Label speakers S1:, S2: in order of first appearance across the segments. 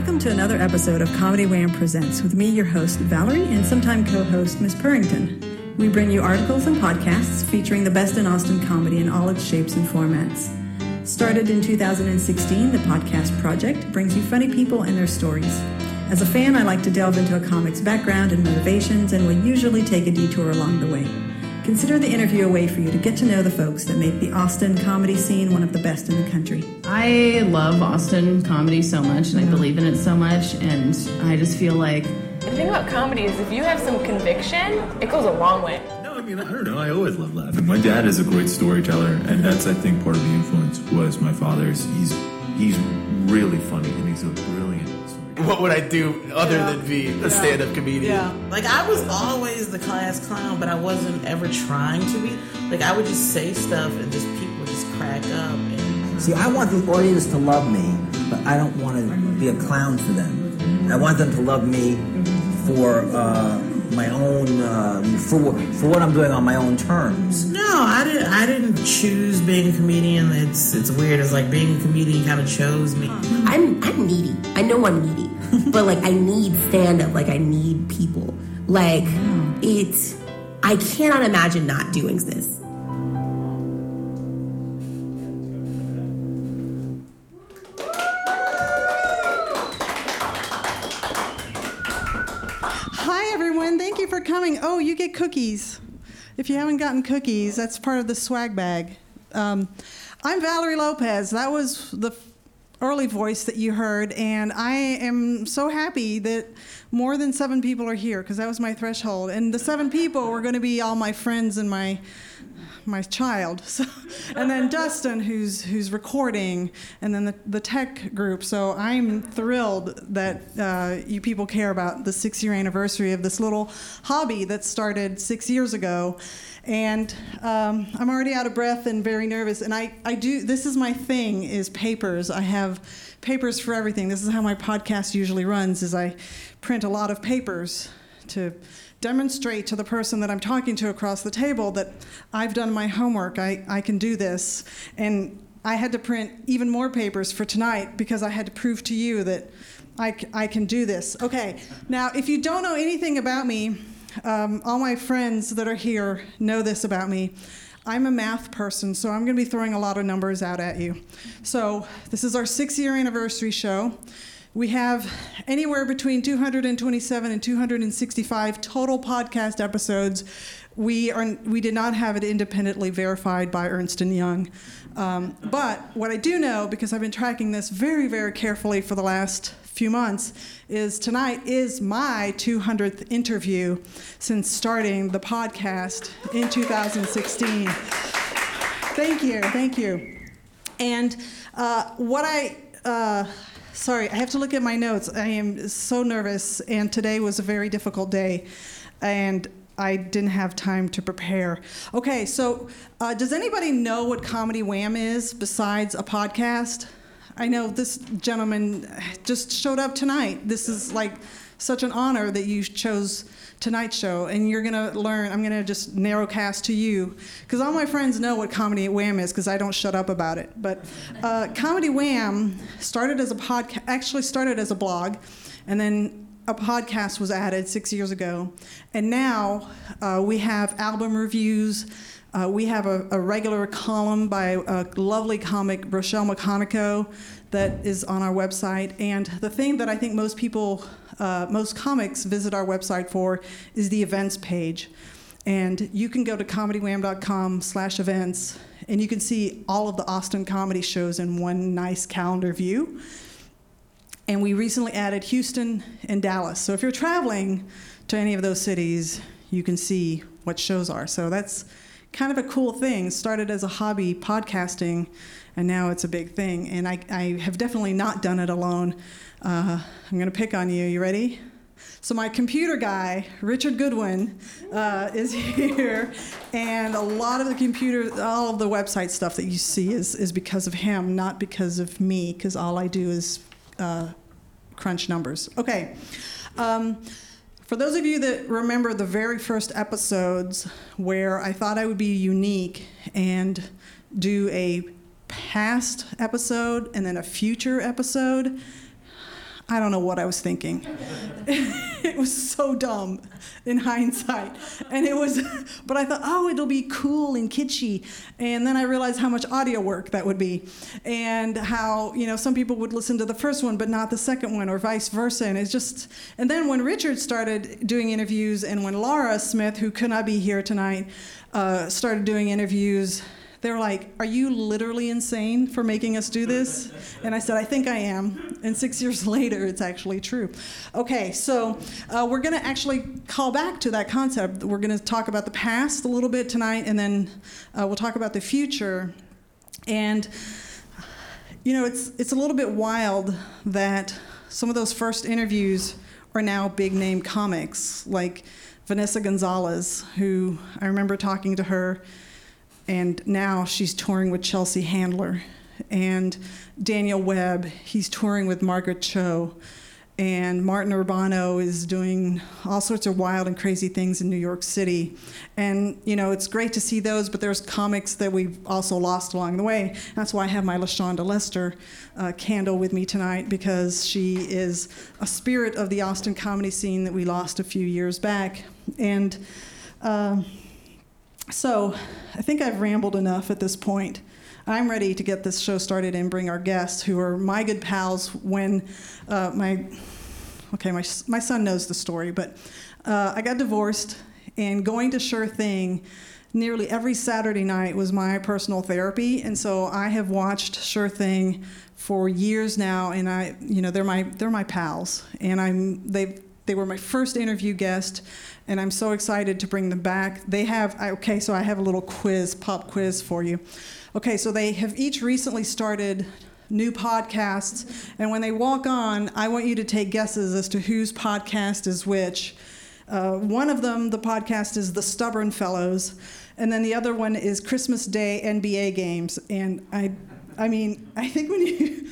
S1: Welcome to another episode of Comedy Wham Presents with me, your host, Valerie, and sometime co host, Miss Purrington. We bring you articles and podcasts featuring the best in Austin comedy in all its shapes and formats. Started in 2016, the podcast project brings you funny people and their stories. As a fan, I like to delve into a comic's background and motivations, and will usually take a detour along the way. Consider the interview a way for you to get to know the folks that make the Austin comedy scene one of the best in the country.
S2: I love Austin comedy so much and I believe in it so much and I just feel like
S3: The thing about comedy is if you have some conviction, it goes a long way.
S4: No, I mean, I don't know. I always love laughing. My dad is a great storyteller, and that's, I think, part of the influence was my father's. He's he's really funny, and he's a brilliant storyteller.
S5: What would I do other
S6: Yeah.
S5: than be a stand-up comedian?
S6: Yeah. Like I was always the class clown, but I wasn't ever trying to be. Like I would just say stuff and just people would just crack up and
S7: See, I want the audience to love me, but I don't want to be a clown for them. I want them to love me for uh, my own, uh, for for what I'm doing on my own terms.
S6: No, I didn't I didn't choose being a comedian. It's it's weird. It's like being a comedian kind of chose me.
S8: I'm I'm needy. I know I'm needy, but like I need stand up. Like I need people. Like it's. I cannot imagine not doing this.
S9: Coming. Oh, you get cookies. If you haven't gotten cookies, that's part of the swag bag. Um, I'm Valerie Lopez. That was the early voice that you heard, and I am so happy that more than seven people are here because that was my threshold. And the seven people were going to be all my friends and my my child. So, and then Dustin, who's who's recording, and then the, the tech group. So I'm thrilled that uh, you people care about the six year anniversary of this little hobby that started six years ago. And um, I'm already out of breath and very nervous. And I, I do this is my thing is papers. I have papers for everything. This is how my podcast usually runs. Is I print a lot of papers to demonstrate to the person that I'm talking to across the table that I've done my homework. I, I can do this. And I had to print even more papers for tonight because I had to prove to you that I, I can do this. Okay, now if you don't know anything about me, um, all my friends that are here know this about me. I'm a math person, so I'm going to be throwing a lot of numbers out at you. So, this is our six year anniversary show. We have anywhere between 227 and 265 total podcast episodes. We are we did not have it independently verified by Ernst and Young, um, but what I do know because I've been tracking this very very carefully for the last few months is tonight is my 200th interview since starting the podcast in 2016. Thank you, thank you. And uh, what I, uh, sorry, I have to look at my notes. I am so nervous, and today was a very difficult day, and I didn't have time to prepare. Okay, so uh, does anybody know what Comedy Wham is besides a podcast? I know this gentleman just showed up tonight. This is like such an honor that you chose tonight's show, and you're gonna learn. I'm gonna just narrowcast to you because all my friends know what Comedy Wham is because I don't shut up about it. But uh, Comedy Wham started as a podcast, actually started as a blog, and then a podcast was added six years ago, and now uh, we have album reviews. Uh, we have a, a regular column by a lovely comic, Rochelle McConico, that is on our website. And the thing that I think most people, uh, most comics visit our website for is the events page. And you can go to comedywham.com slash events, and you can see all of the Austin comedy shows in one nice calendar view. And we recently added Houston and Dallas. So if you're traveling to any of those cities, you can see what shows are. So that's kind of a cool thing. Started as a hobby, podcasting, and now it's a big thing. And I, I have definitely not done it alone. Uh, I'm going to pick on you. You ready? So my computer guy, Richard Goodwin, uh, is here, and a lot of the computer, all of the website stuff that you see is, is because of him, not because of me, because all I do is uh, crunch numbers. Okay. Um, for those of you that remember the very first episodes where I thought I would be unique and do a past episode and then a future episode, I don't know what I was thinking. it was so dumb in hindsight. And it was, but I thought, oh, it'll be cool and kitschy. And then I realized how much audio work that would be. And how, you know, some people would listen to the first one, but not the second one, or vice versa. And it's just, and then when Richard started doing interviews, and when Laura Smith, who could not be here tonight, uh, started doing interviews, they were like, Are you literally insane for making us do this? And I said, I think I am. And six years later, it's actually true. Okay, so uh, we're going to actually call back to that concept. We're going to talk about the past a little bit tonight, and then uh, we'll talk about the future. And, you know, it's, it's a little bit wild that some of those first interviews are now big name comics, like Vanessa Gonzalez, who I remember talking to her and now she's touring with Chelsea Handler. And Daniel Webb, he's touring with Margaret Cho. And Martin Urbano is doing all sorts of wild and crazy things in New York City. And, you know, it's great to see those, but there's comics that we've also lost along the way. That's why I have my LaShonda Lester uh, candle with me tonight, because she is a spirit of the Austin comedy scene that we lost a few years back. And, uh, so, I think I've rambled enough at this point. I'm ready to get this show started and bring our guests, who are my good pals. When uh, my okay, my my son knows the story, but uh, I got divorced, and going to Sure Thing nearly every Saturday night was my personal therapy, and so I have watched Sure Thing for years now, and I, you know, they're my they're my pals, and I'm they they were my first interview guest and I'm so excited to bring them back. They have, okay, so I have a little quiz, pop quiz for you. Okay, so they have each recently started new podcasts, and when they walk on, I want you to take guesses as to whose podcast is which. Uh, one of them, the podcast is The Stubborn Fellows, and then the other one is Christmas Day NBA games. And I, I mean, I think when you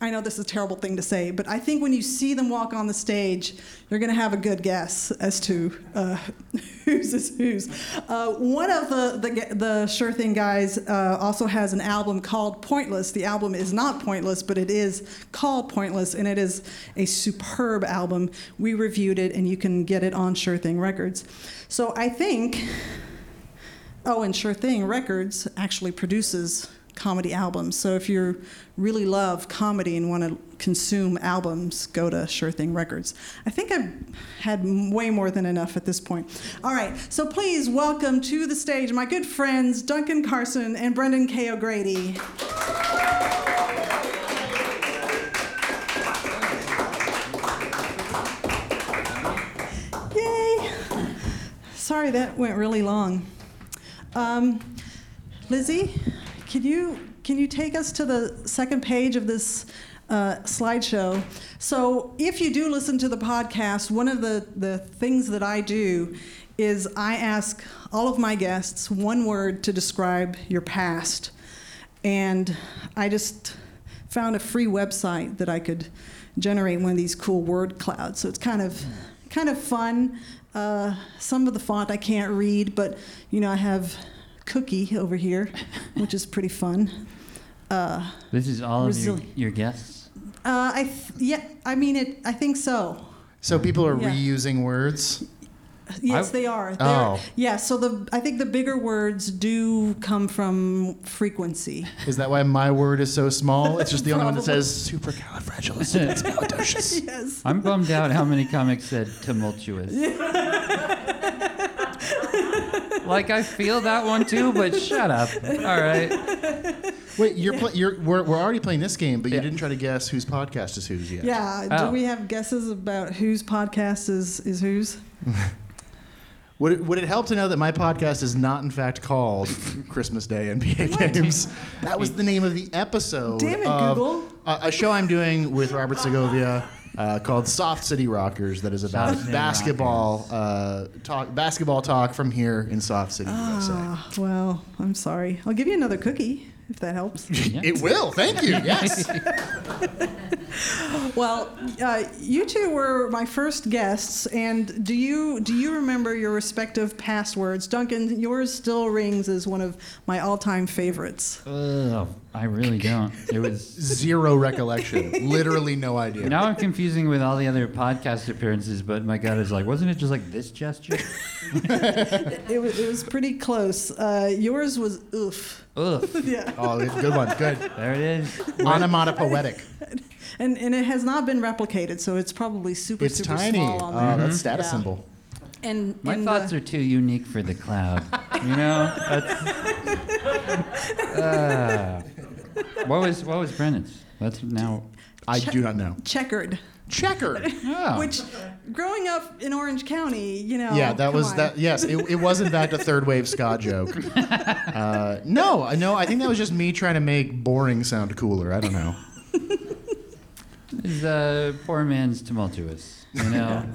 S9: I know this is a terrible thing to say, but I think when you see them walk on the stage, you're going to have a good guess as to uh, whose is whose. Uh, one of the, the, the Sure Thing guys uh, also has an album called Pointless. The album is not pointless, but it is called Pointless, and it is a superb album. We reviewed it, and you can get it on Sure Thing Records. So I think, oh, and Sure Thing Records actually produces comedy albums. So if you really love comedy and want to consume albums, go to Sure Thing Records. I think I've had way more than enough at this point. All right, so please welcome to the stage my good friends Duncan Carson and Brendan K. O'Grady. Yay! Sorry that went really long. Um, Lizzie, can you can you take us to the second page of this uh, slideshow? So, if you do listen to the podcast, one of the the things that I do is I ask all of my guests one word to describe your past, and I just found a free website that I could generate one of these cool word clouds. So it's kind of kind of fun. Uh, some of the font I can't read, but you know I have Cookie over here, which is pretty fun. Uh,
S10: this is all
S9: resili-
S10: of your, your guests.
S9: uh, I th- yeah, I mean it. I think so.
S5: So people are
S9: Yeah.
S5: reusing words.
S9: Yes,
S10: I-
S9: they are. They're-
S5: Oh.
S9: Yeah, so the I think the bigger words do come from frequency.
S5: Is that why my word is so small? It's just the only one that says supercalifragilisticexpialidocious.
S9: yes.
S10: I'm bummed out how many comics said tumultuous. like I feel that one too, but shut up. All right.
S5: Wait, you're, pl- you're we're, we're already playing this game, but you didn't try to guess whose podcast is whose yet.
S9: Yeah.
S10: Oh.
S9: Do we have guesses about whose podcast is is whose?
S5: Would it, would it help to know that my podcast is not, in fact, called Christmas Day NBA Games? That was the name of the episode.
S9: Damn it,
S5: of
S9: Google.
S5: A, a show I'm doing with Robert Segovia uh, called Soft City Rockers. That is about
S10: Soft City
S5: basketball uh, talk. Basketball talk from here in Soft City, USA.
S9: Ah, well, I'm sorry. I'll give you another cookie if that helps.
S5: It will. Thank you. Yes.
S9: Well, uh, you two were my first guests, and do you do you remember your respective passwords? Duncan, yours still rings as one of my all-time favorites.
S10: Ugh, I really don't. It was.
S5: Zero recollection. Literally no idea.
S10: Now I'm confusing with all the other podcast appearances, but my gut is like, wasn't it just like this gesture?
S9: It was, it was pretty close. Uh, yours was oof.
S10: Ugh.
S9: Yeah.
S5: Oh, it's a good one. Good.
S10: There it is.
S5: Onomatopoetic.
S9: And, and it has not been replicated, so it's probably super,
S5: It's
S9: super
S5: tiny.
S9: small on
S5: Oh,
S9: there.
S5: that's status
S9: Yeah.
S5: symbol.
S9: And,
S10: My
S9: and,
S10: thoughts
S9: uh,
S10: are too unique for the cloud. You know? That's, uh, what was what was Brendan's? That's now.
S5: I do not know.
S9: checkered.
S5: Checkered.
S10: Oh.
S9: Which, growing up in Orange County, you know.
S5: Yeah, that
S9: come
S5: was
S9: on.
S5: that. Yes, it, it was in fact a third wave ska joke. Uh, no, no, I think that was just me trying to make boring sound cooler. I don't know.
S10: Is uh, poor man's tumultuous. You know?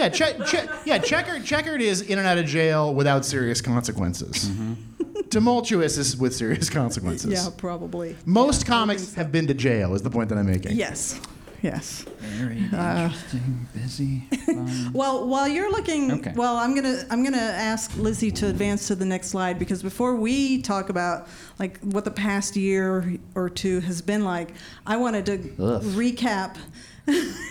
S5: Yeah, che- che- yeah, checkered. Checkered is in and out of jail without serious consequences. Tumultuous is with serious consequences.
S9: Yeah, probably.
S5: Most comics have been to jail. Is the point that I'm making?
S9: Yes. Yes.
S10: Very uh, interesting, busy. fun.
S9: Well, while you're looking,
S10: Okay.
S9: well, I'm gonna I'm gonna ask Lizzie to advance to the next slide because before we talk about like what the past year or two has been like, I wanted to
S10: Ugh.
S9: recap.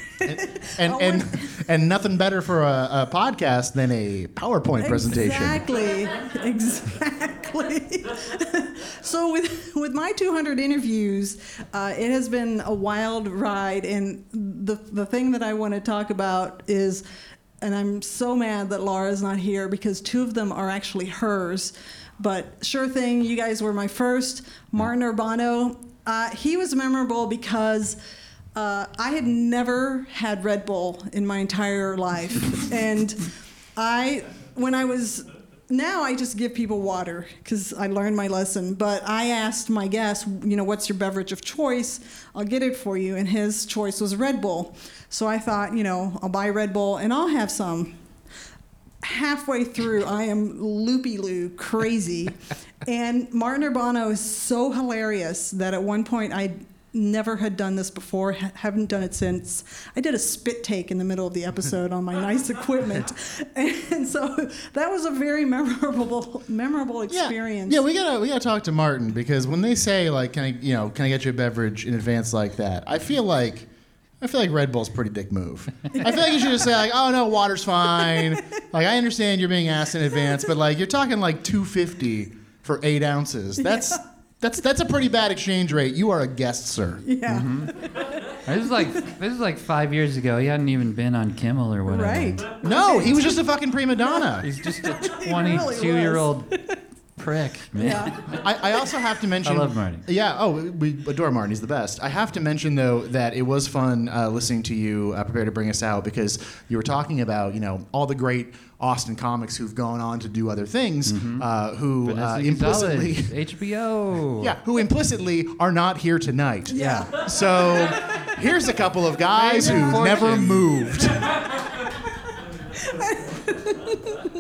S5: And and and nothing better for a, a podcast than a PowerPoint presentation.
S9: Exactly. Exactly. so with with my 200 interviews, uh, it has been a wild ride, and the the thing that I want to talk about is. And I'm so mad that Laura's not here because two of them are actually hers. But sure thing, you guys were my first. Martin Urbano, uh, he was memorable because uh, I had never had Red Bull in my entire life. and I, when I was, now I just give people water because I learned my lesson. But I asked my guest, you know, what's your beverage of choice? I'll get it for you. And his choice was Red Bull. So I thought, you know, I'll buy Red Bull and I'll have some halfway through, I am loopy loo crazy. and Martin Urbano is so hilarious that at one point I never had done this before, ha- haven't done it since. I did a spit take in the middle of the episode on my nice equipment. And so that was a very memorable memorable experience.
S5: Yeah, we gotta we gotta talk to Martin because when they say like, can I you know can I get you a beverage in advance like that? I feel like I feel like Red Bull's a pretty dick move. I feel like you should just say like, oh no, water's fine. Like I understand you're being asked in advance, but like you're talking like two fifty for eight ounces. That's that's that's a pretty bad exchange rate. You are a guest, sir.
S9: Yeah. Mm-hmm.
S10: This is like this is like five years ago. He hadn't even been on Kimmel or whatever.
S9: Right.
S5: No, he was just a fucking prima donna.
S10: He's just a
S9: really
S10: 22 year old prick, man.
S9: Yeah.
S5: I, I also have to mention.
S10: I love Marty.
S5: Yeah. Oh, we adore Martin. He's the best. I have to mention though that it was fun uh, listening to you uh, prepare to bring us out because you were talking about you know all the great Austin comics who've gone on to do other things uh, who
S10: Vanessa
S5: uh,
S10: Gonzalez,
S5: implicitly.
S10: HBO.
S5: Yeah, who implicitly are not here tonight.
S9: Yeah.
S5: So here's a couple of guys who never moved.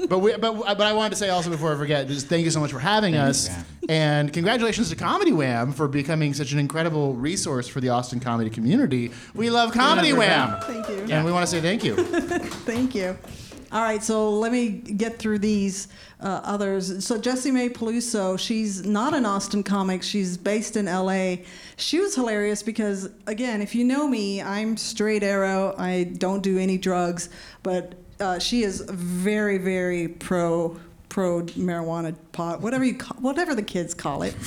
S5: but we, but but I wanted to say also before I forget, just thank you so much for having us, and congratulations to Comedy Wham for becoming such an incredible resource for the Austin comedy community. We love Comedy Wham,
S9: Thank you.
S5: and we want to say thank you.
S9: Thank you. All right, so let me get through these uh, others. So Jessimae Peluso, she's not an Austin comic. She's based in L.A. She was hilarious because, again, if you know me, I'm straight arrow. I don't do any drugs, but uh, she is very, very pro pro marijuana pot, whatever you call, whatever the kids call it.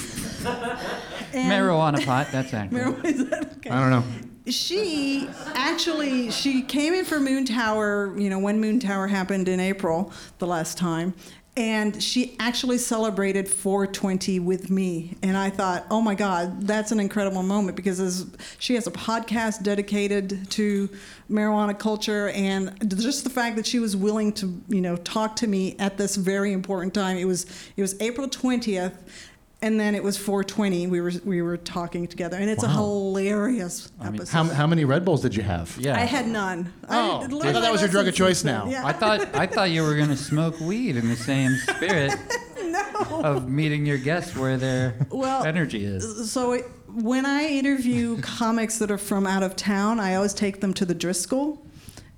S10: Marijuana pot, that's accurate.
S9: Marijuana, is that okay?
S5: I don't know.
S9: she actually she came in for Moontower you know when Moontower happened in april the last time and she actually celebrated 420 with me. And i thought oh my god that's an incredible moment because she has a podcast dedicated to marijuana culture and just the fact that she was willing to you know talk to me at this very important time. It was it was april 20th and then it was 420 we were we were talking together and it's a hilarious
S10: I mean,
S9: episode
S5: How, how many Red Bulls did you have?
S10: Yeah.
S9: I had none.
S5: Oh, I thought that was your drug of choice now.
S9: Yeah.
S10: I thought I thought you were gonna smoke weed in the same spirit
S9: no.
S10: of meeting your guests where their
S9: Well,
S10: energy is.
S9: So it, when I interview comics that are from out of town, I always take them to the Driscoll.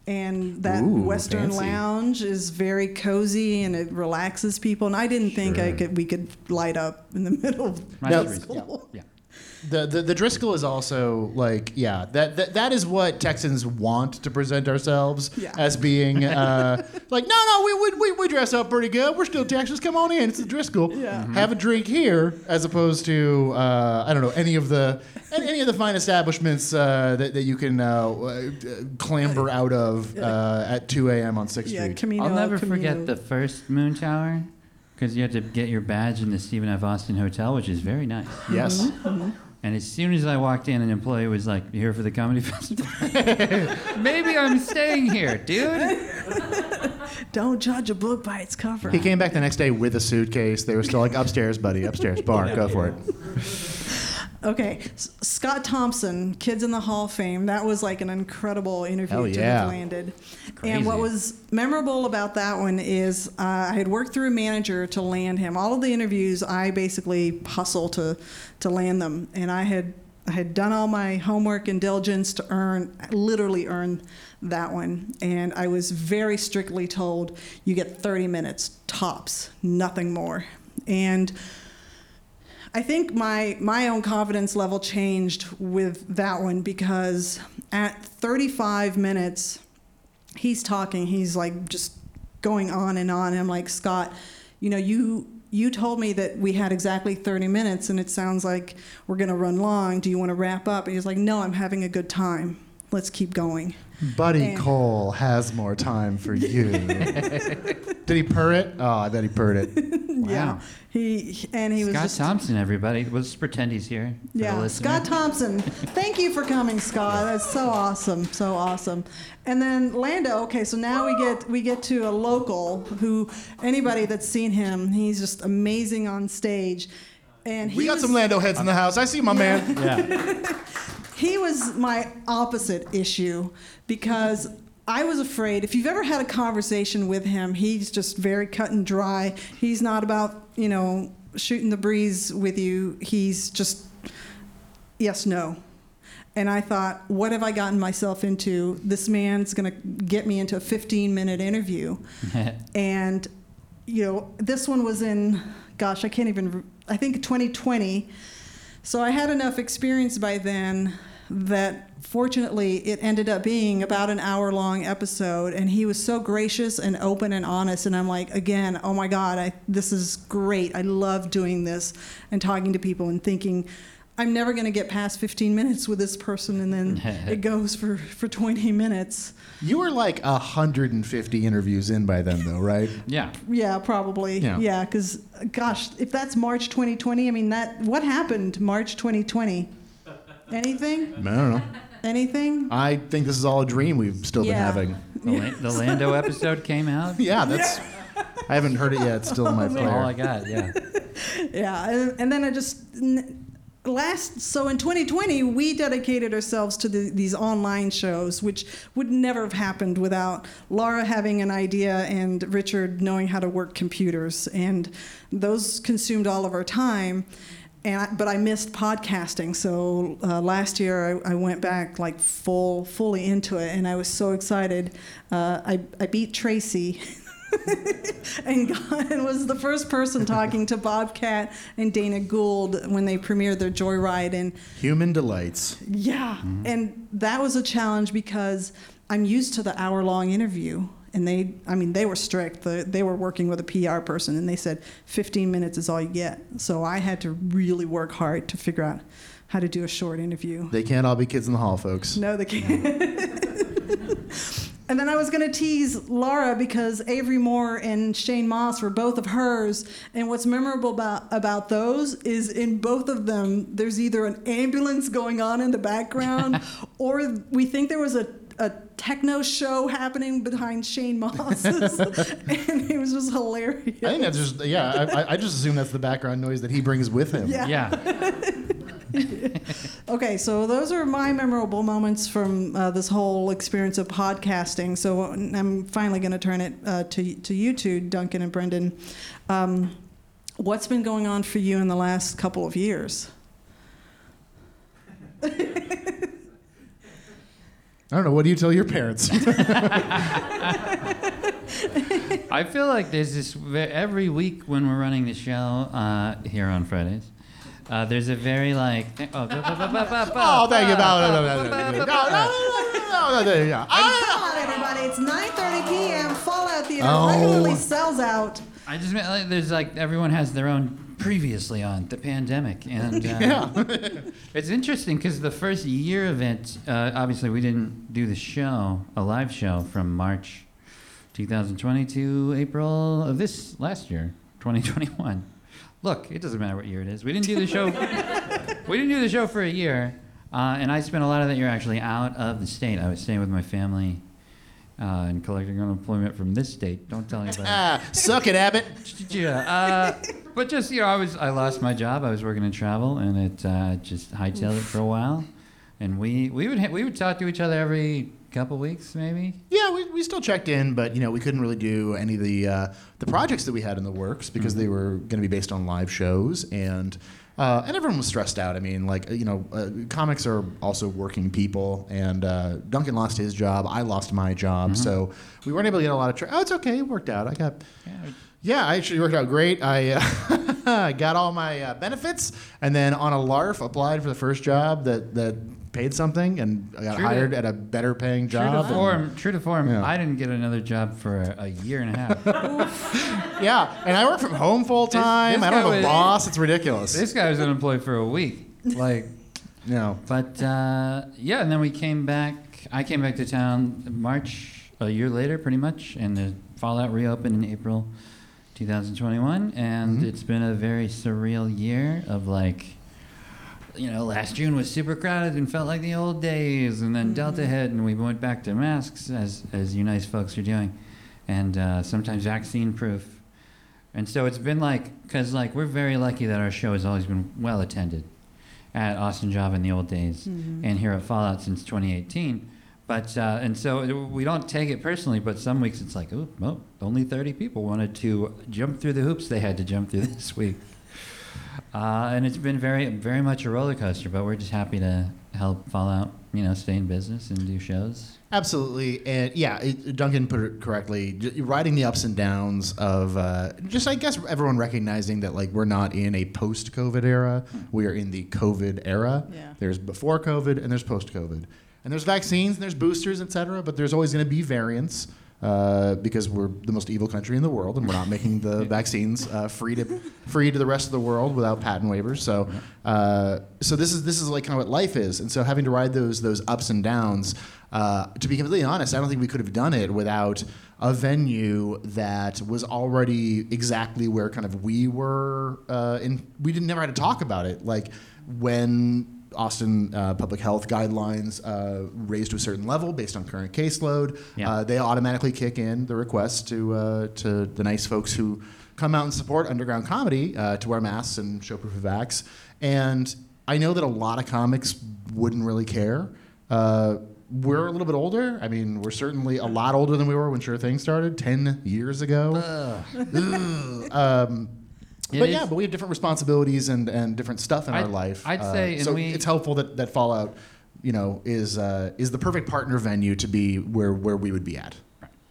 S9: And that
S5: Ooh,
S9: Western
S5: fancy.
S9: lounge is very cozy and it relaxes people. And I didn't think I could we could light up in the middle of
S10: My
S5: No.
S9: Driscoll.
S10: Yeah.
S5: The, the the Driscoll is also like yeah that, that that is what Texans want to present ourselves
S9: Yeah.
S5: as being uh, like no no we, we, we, we dress up pretty good we're still Texans come on in it's the Driscoll
S9: Yeah.
S5: have a drink here as opposed to uh, I don't know any of the any, any of the fine establishments uh, that, that you can uh, uh, clamber out of uh, at 2 a.m. on 6th
S9: Yeah,
S5: Street.
S9: Camino.
S10: I'll never
S9: Camino.
S10: forget the first Moontower because you had to get your badge in the Stephen F. Austin Hotel, which is very nice.
S5: Yes.
S9: Mm-hmm.
S10: And as soon as I walked in, an employee was like, "You here for the comedy festival?" Maybe I'm staying here, dude.
S9: Don't judge a book by its cover.
S5: He came back the next day with a suitcase. They were still like upstairs, buddy, upstairs, bar, go for it.
S9: Okay, S- Scott Thompson, Kids in the Hall of Fame. That was like an incredible interview
S5: Hell
S9: to
S5: yeah.
S9: have landed. And what was memorable about that one is uh, I had worked through a manager to land him. All of the interviews, I basically hustle to to land them, and I had I had done all my homework and diligence to earn, literally earn that one. And I was very strictly told you get 30 minutes tops, nothing more. And I think my my own confidence level changed with that one because at 35 minutes, he's talking. He's like just going on and on. And I'm like Scott, you know you you told me that we had exactly 30 minutes, and it sounds like we're gonna run long. Do you want to wrap up? And he's like, No, I'm having a good time. Let's keep going.
S5: Buddy
S9: And-
S5: Cole has more time for you. Did he purr it? Oh, I bet he purred it.
S10: Wow.
S9: He and he was
S10: Scott
S9: just
S10: Thompson, everybody. Let's pretend he's here.
S9: Yeah. Scott Thompson. Thank you for coming, Scott. That's so awesome, so awesome. And then Lando. Okay, so now we get we get to a local who anybody that's seen him, he's just amazing on stage. And he
S5: We got
S9: was,
S5: some Lando heads in the house. I see my man.
S10: Yeah.
S9: he was my opposite issue because I was afraid. If you've ever had a conversation with him, he's just very cut and dry. He's not about, you know, shooting the breeze with you. He's just yes, no. And I thought, what have I gotten myself into? This man's going to get me into a 15 minute interview. and, you know, this one was in, gosh, I can't even, I think 2020. So I had enough experience by then that fortunately it ended up being about an hour long episode and he was so gracious and open and honest and I'm like again oh my god I, this is great. I love doing this and talking to people and thinking I'm never going to get past 15 minutes with this person and then it goes for for 20 minutes
S5: You were like 150 interviews in by then, though, right?
S10: yeah.
S9: yeah probably
S5: Yeah.
S9: yeah because gosh if that's March 2020 I mean that what happened March 2020 anything
S5: I don't know.
S9: anything
S5: I think this is all a dream we've still been having.
S10: The, La- the Lando episode came out.
S5: Yeah, that's. I haven't heard it yet. It's still in my
S10: That's all I
S5: player.
S10: got. Yeah.
S9: yeah and, and then i just n- last so in 2020 we dedicated ourselves to the, these online shows which would never have happened without laura having an idea and richard knowing how to work computers. And those consumed all of our time. And I, but I missed podcasting, so uh, last year I, I went back like full, fully into it, and I was so excited. Uh, I, I beat Tracy, and, got, and was the first person talking to Bobcat and Dana Gould when they premiered their Joyride, and
S5: Human delights.
S9: yeah, mm-hmm. and that was a challenge because I'm used to the hour long interview. And they, I mean, they were strict. The, they were working with a PR person, and they said 15 minutes is all you get. So I had to really work hard to figure out how to do a short interview.
S5: They can't all be kids in the hall, folks.
S9: No, they can't. and then I was going to tease Laura because Avery Moore and Shane Moss were both of hers. And what's memorable about, about those is in both of them, there's either an ambulance going on in the background, or we think there was a, a techno show happening behind Shane Moss's. and it was just hilarious.
S5: I think that's just yeah. I, I- I just assume that's the background noise that he brings with him.
S9: Yeah.
S10: Yeah.
S9: Okay, so those are my memorable moments from uh, this whole experience of podcasting. So I'm finally going to turn it uh, to to you two, Duncan and Brendan. Um, what's been going on for you in the last couple of years?
S5: I don't know. What do you tell your parents?
S10: I feel like there's this ve- every week when we're running the show uh, here on Fridays. Uh, there's a very like oh,
S5: oh, thank you. No, no, no, no, no, no, no, no, no, no, no, there you go. Ah!
S9: Come on, everybody. It's 9.30 p.m. Fallout Theater
S5: Oh.
S9: regularly sells out.
S10: I just meant like there's like everyone has their own previously on the pandemic, and uh,
S5: Yeah.
S10: it's interesting because the first year event, uh, obviously we didn't do the show, a live show from March 2020 to April of this last year, 2021. Look, it doesn't matter what year it is. We didn't do the show. we didn't do the show for a year, uh, and I spent a lot of that year actually out of the state. I was staying with my family. Uh, and collecting unemployment from this state. Don't tell anybody.
S5: Ah, suck it, Abbott.
S10: Yeah, uh, but just you know, I was I lost my job. I was working in travel, and it uh, just hightailed it for a while. And we we would ha- we would talk to each other every couple weeks, maybe.
S5: Yeah, we, we still checked in, but you know we couldn't really do any of the uh, the projects that we had in the works because they were going to be based on live shows, and uh, and everyone was stressed out. I mean, like you know, uh, comics are also working people, and uh, Duncan lost his job, I lost my job, so we weren't able to get a lot of. Tra- oh, it's okay, it worked out. I got. Yeah, I actually worked out great. I uh, got all my uh, benefits, and then on a LARF applied for the first job that that paid something, and I got
S10: True to-
S5: hired at a better paying job.
S10: True
S5: job.
S10: to form, true to form.
S5: Yeah.
S10: I didn't get another job for a, a year and a half.
S5: Yeah, and I work from home full time.
S10: this
S5: I don't have a
S10: was-
S5: boss. It's ridiculous.
S10: this guy was unemployed for a week. Like,
S5: no.
S10: but uh, yeah, and then we came back. I came back to town March a year later, pretty much, and the Fallout reopened in April 2021, and
S5: Mm-hmm.
S10: it's been a very surreal year of like. You know, last June was super crowded and felt like the old days, and then Delta hit, and we went back to masks, as as you nice folks are doing, and uh, sometimes vaccine proof. And so it's been like, because like we're very lucky that our show has always been well attended at Austin Java in the old days and here at Fallout since 2018. But, uh, and so it- we don't take it personally, but some weeks it's like, oh, well, only 30 people wanted to jump through the hoops they had to jump through this week. Uh, and it's been very, very much a roller coaster, but we're just happy to help Fallout, you know, stay in business and do shows.
S5: Absolutely, and yeah, it, Duncan put it correctly. J- Riding the ups and downs of uh, just, I guess, everyone recognizing that like we're not in a post-COVID era. We are in the COVID era.
S9: Yeah.
S5: There's before COVID and there's post-COVID, and there's vaccines and there's boosters, et cetera. But there's always going to be variants. Uh, because we're the most evil country in the world, and we're not making the vaccines uh, free to free to the rest of the world without patent waivers. So, uh, so this is this is like kind of what life is, and so having to ride those those ups and downs. Uh, to be completely honest, I don't think we could have done it without a venue that was already exactly where kind of we were. Uh, in we didn't never had to talk about it, like when Austin uh, public health guidelines uh, raised to a certain level based on current caseload.
S10: Yeah.
S5: Uh, they automatically kick in the request to uh, to the nice folks who come out and support underground comedy uh, to wear masks and show proof of vax. And I know that a lot of comics wouldn't really care. Uh, we're a little bit older. I mean, we're certainly a lot older than we were when Sure Thing started ten years ago. Ugh. um,
S10: It
S5: but
S10: is-
S5: yeah, but we have different responsibilities and, and different stuff in our
S10: I'd-
S5: life.
S10: I'd
S5: Uh,
S10: say, and
S5: so
S10: we-
S5: it's helpful that, that Fallout, you know, is uh, is the perfect partner venue to be where where we would be at.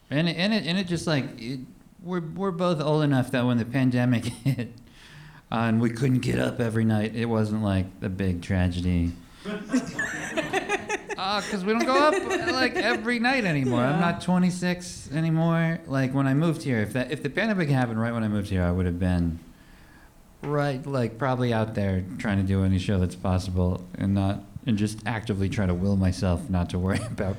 S10: And it, and it, and it just like it, we're we're both old enough that when the pandemic hit uh, and we couldn't get up every night, it wasn't like a big tragedy. Because we don't go up like every night anymore. I'm not 26 anymore. Like when I moved here, if that if the pandemic happened right when I moved here, I would have been right like probably out there trying to do any show that's possible and not and just actively try to will myself not to worry about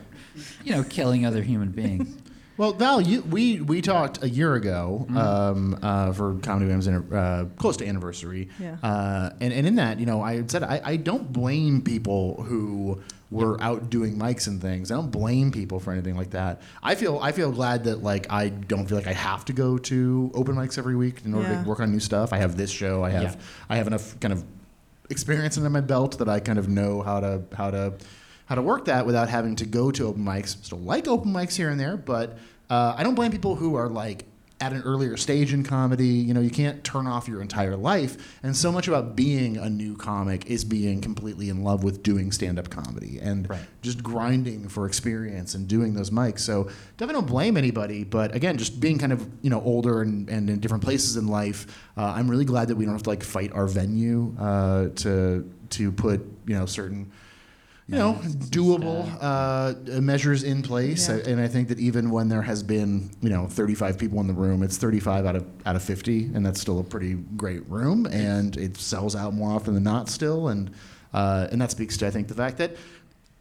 S10: you know killing other human beings.
S5: Well, Val, you, we we talked a year ago
S10: Mm-hmm.
S5: um, uh, for Comedy Wham's uh, close to anniversary,
S9: Yeah.
S5: uh, and and in that, you know, I said I, I don't blame people who were out doing mics and things. I don't blame people for anything like that. I feel I feel glad that like I don't feel like I have to go to open mics every week in order
S9: Yeah.
S5: to work on new stuff. I have this show. I have
S10: Yeah.
S5: I have enough kind of experience under my belt that I kind of know how to how to how to work that without having to go to open mics. Still like open mics here and there, but uh, I don't blame people who are like at an earlier stage in comedy. You know, you can't turn off your entire life. And so much about being a new comic is being completely in love with doing stand up comedy and just grinding for experience and doing those mics. So definitely don't blame anybody. But again, just being kind of, you know, older and, and in different places in life, uh, I'm really glad that we don't have to like fight our venue uh, to to put, you know, certain you know, doable uh, measures in place,
S9: Yeah.
S5: and I think that even when there has been, you know, 35 people in the room, it's 35 out of out of 50, and that's still a pretty great room, and it sells out more often than not still, and uh, and that speaks to I think the fact that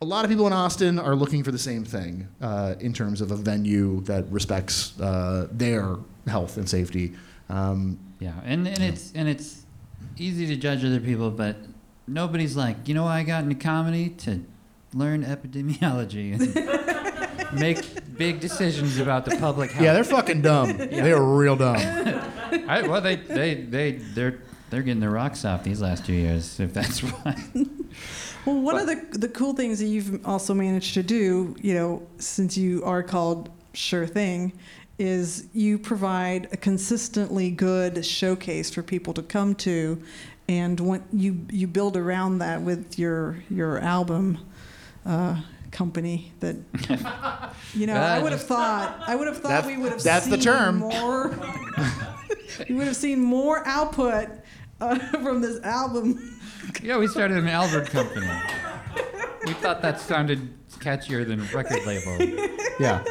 S5: a lot of people in Austin are looking for the same thing uh, in terms of a venue that respects uh, their health and safety. Um,
S10: Yeah, and, and it's and it's easy to judge other people, but nobody's like, you know, why I got into comedy to learn epidemiology and make big decisions about the public health.
S5: yeah, they're fucking dumb. They are real dumb.
S10: I, well, they they they they're they're getting their rocks off these last two years, if that's why.
S9: Well, one of the the cool things that you've also managed to do, you know, since you are called Sure Thing, is you provide a consistently good showcase for people to come to, and when you you build around that with your your album uh, company that you know I would have thought I would have thought
S5: That's-
S9: we would have
S5: that's the term.
S9: more you would have seen more output uh, from this album.
S10: yeah, we started an Albert company. We thought that sounded catchier than record label.
S5: Yeah.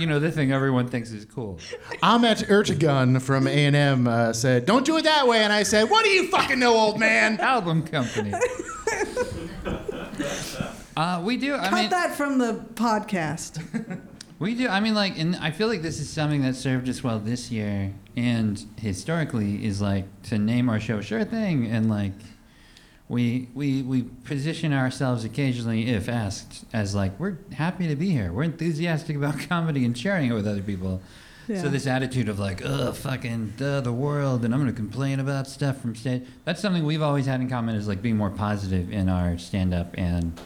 S10: You know, the thing everyone thinks is cool.
S5: Ahmet Ertegun from A&M uh, said, "Don't do it that way," and I said, "What do you fucking know, old man?"
S10: Album company. Uh, we do. I
S9: Cut
S10: mean,
S9: that from the podcast.
S10: We do. I mean, like, and I feel like this is something that served us well this year, and historically is like to name our show "Sure Thing," and like, we we we position ourselves occasionally, if asked, as like we're happy to be here. We're enthusiastic about comedy and sharing it with other people.
S9: Yeah.
S10: So this attitude of like, ugh, fucking duh, the world, and I'm gonna complain about stuff from stage. That's something we've always had in common is like being more positive in our stand-up and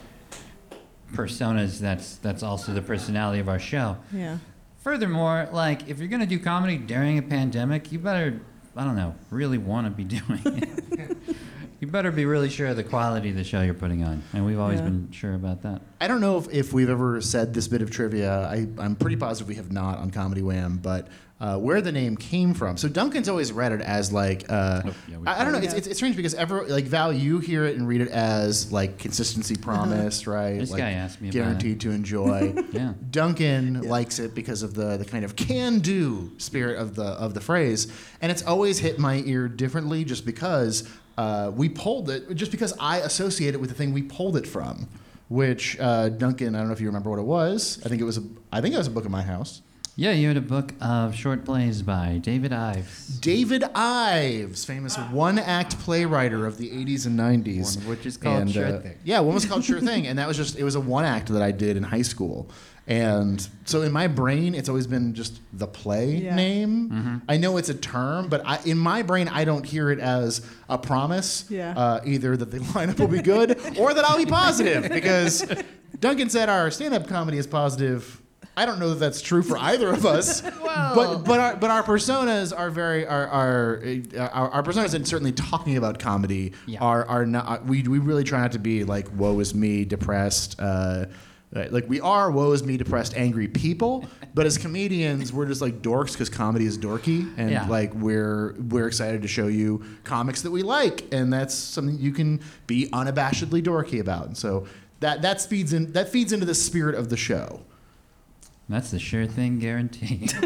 S10: personas. That's that's also the personality of our show.
S9: Yeah.
S10: Furthermore, like if you're gonna do comedy during a pandemic, you better, I don't know, really want to be doing it. you better be really sure of the quality of the show you're putting on, and we've always
S5: Yeah.
S10: been sure about that.
S5: I don't know if, if we've ever said this bit of trivia. I, I'm pretty positive we have not on Comedy Wham, but uh, where the name came from. So Duncan's always read it as like, uh, I, I don't know. It's, it's, it's strange because ever like Val, you hear it and read it as like consistency promised, right?
S10: This
S5: like,
S10: guy asked me about it.
S5: guaranteed to enjoy.
S10: Yeah.
S5: Duncan likes it because of the the kind of can do spirit of the of the phrase, and it's always hit my ear differently just because uh, we pulled it, just because I associate it with the thing we pulled it from. Which uh, Duncan, I don't know if you remember what it was. I think it was a, I think it was a book of my house.
S10: Yeah, you had a book of short plays by David Ives.
S5: David Ives, famous one act playwright of the 80s and 90s.
S10: One which is called Sure
S5: uh,
S10: Thing.
S5: Yeah, one was called Sure Thing. And that was just, it was a one act that I did in high school. And so in my brain, it's always been just the play
S9: Yeah.
S5: name.
S10: Mm-hmm.
S5: I know it's a term, but I, in my brain, I don't hear it as a promise.
S9: Yeah.
S5: Uh, either that the lineup will be good or that I'll be positive. Because Duncan said our stand up comedy is positive. I don't know that that's true for either of us, but but our but our personas are very are are uh, our, our personas and certainly talking about comedy
S10: Yeah.
S5: are are not we we really try not to be like woe is me depressed uh, uh, like we are woe is me depressed angry people but as comedians we're just like dorks because comedy is dorky and
S10: Yeah.
S5: like we're we're excited to show you comics that we like and that's something you can be unabashedly dorky about and so that that feeds in that feeds into the spirit of the show
S10: That's the sure thing guarantee.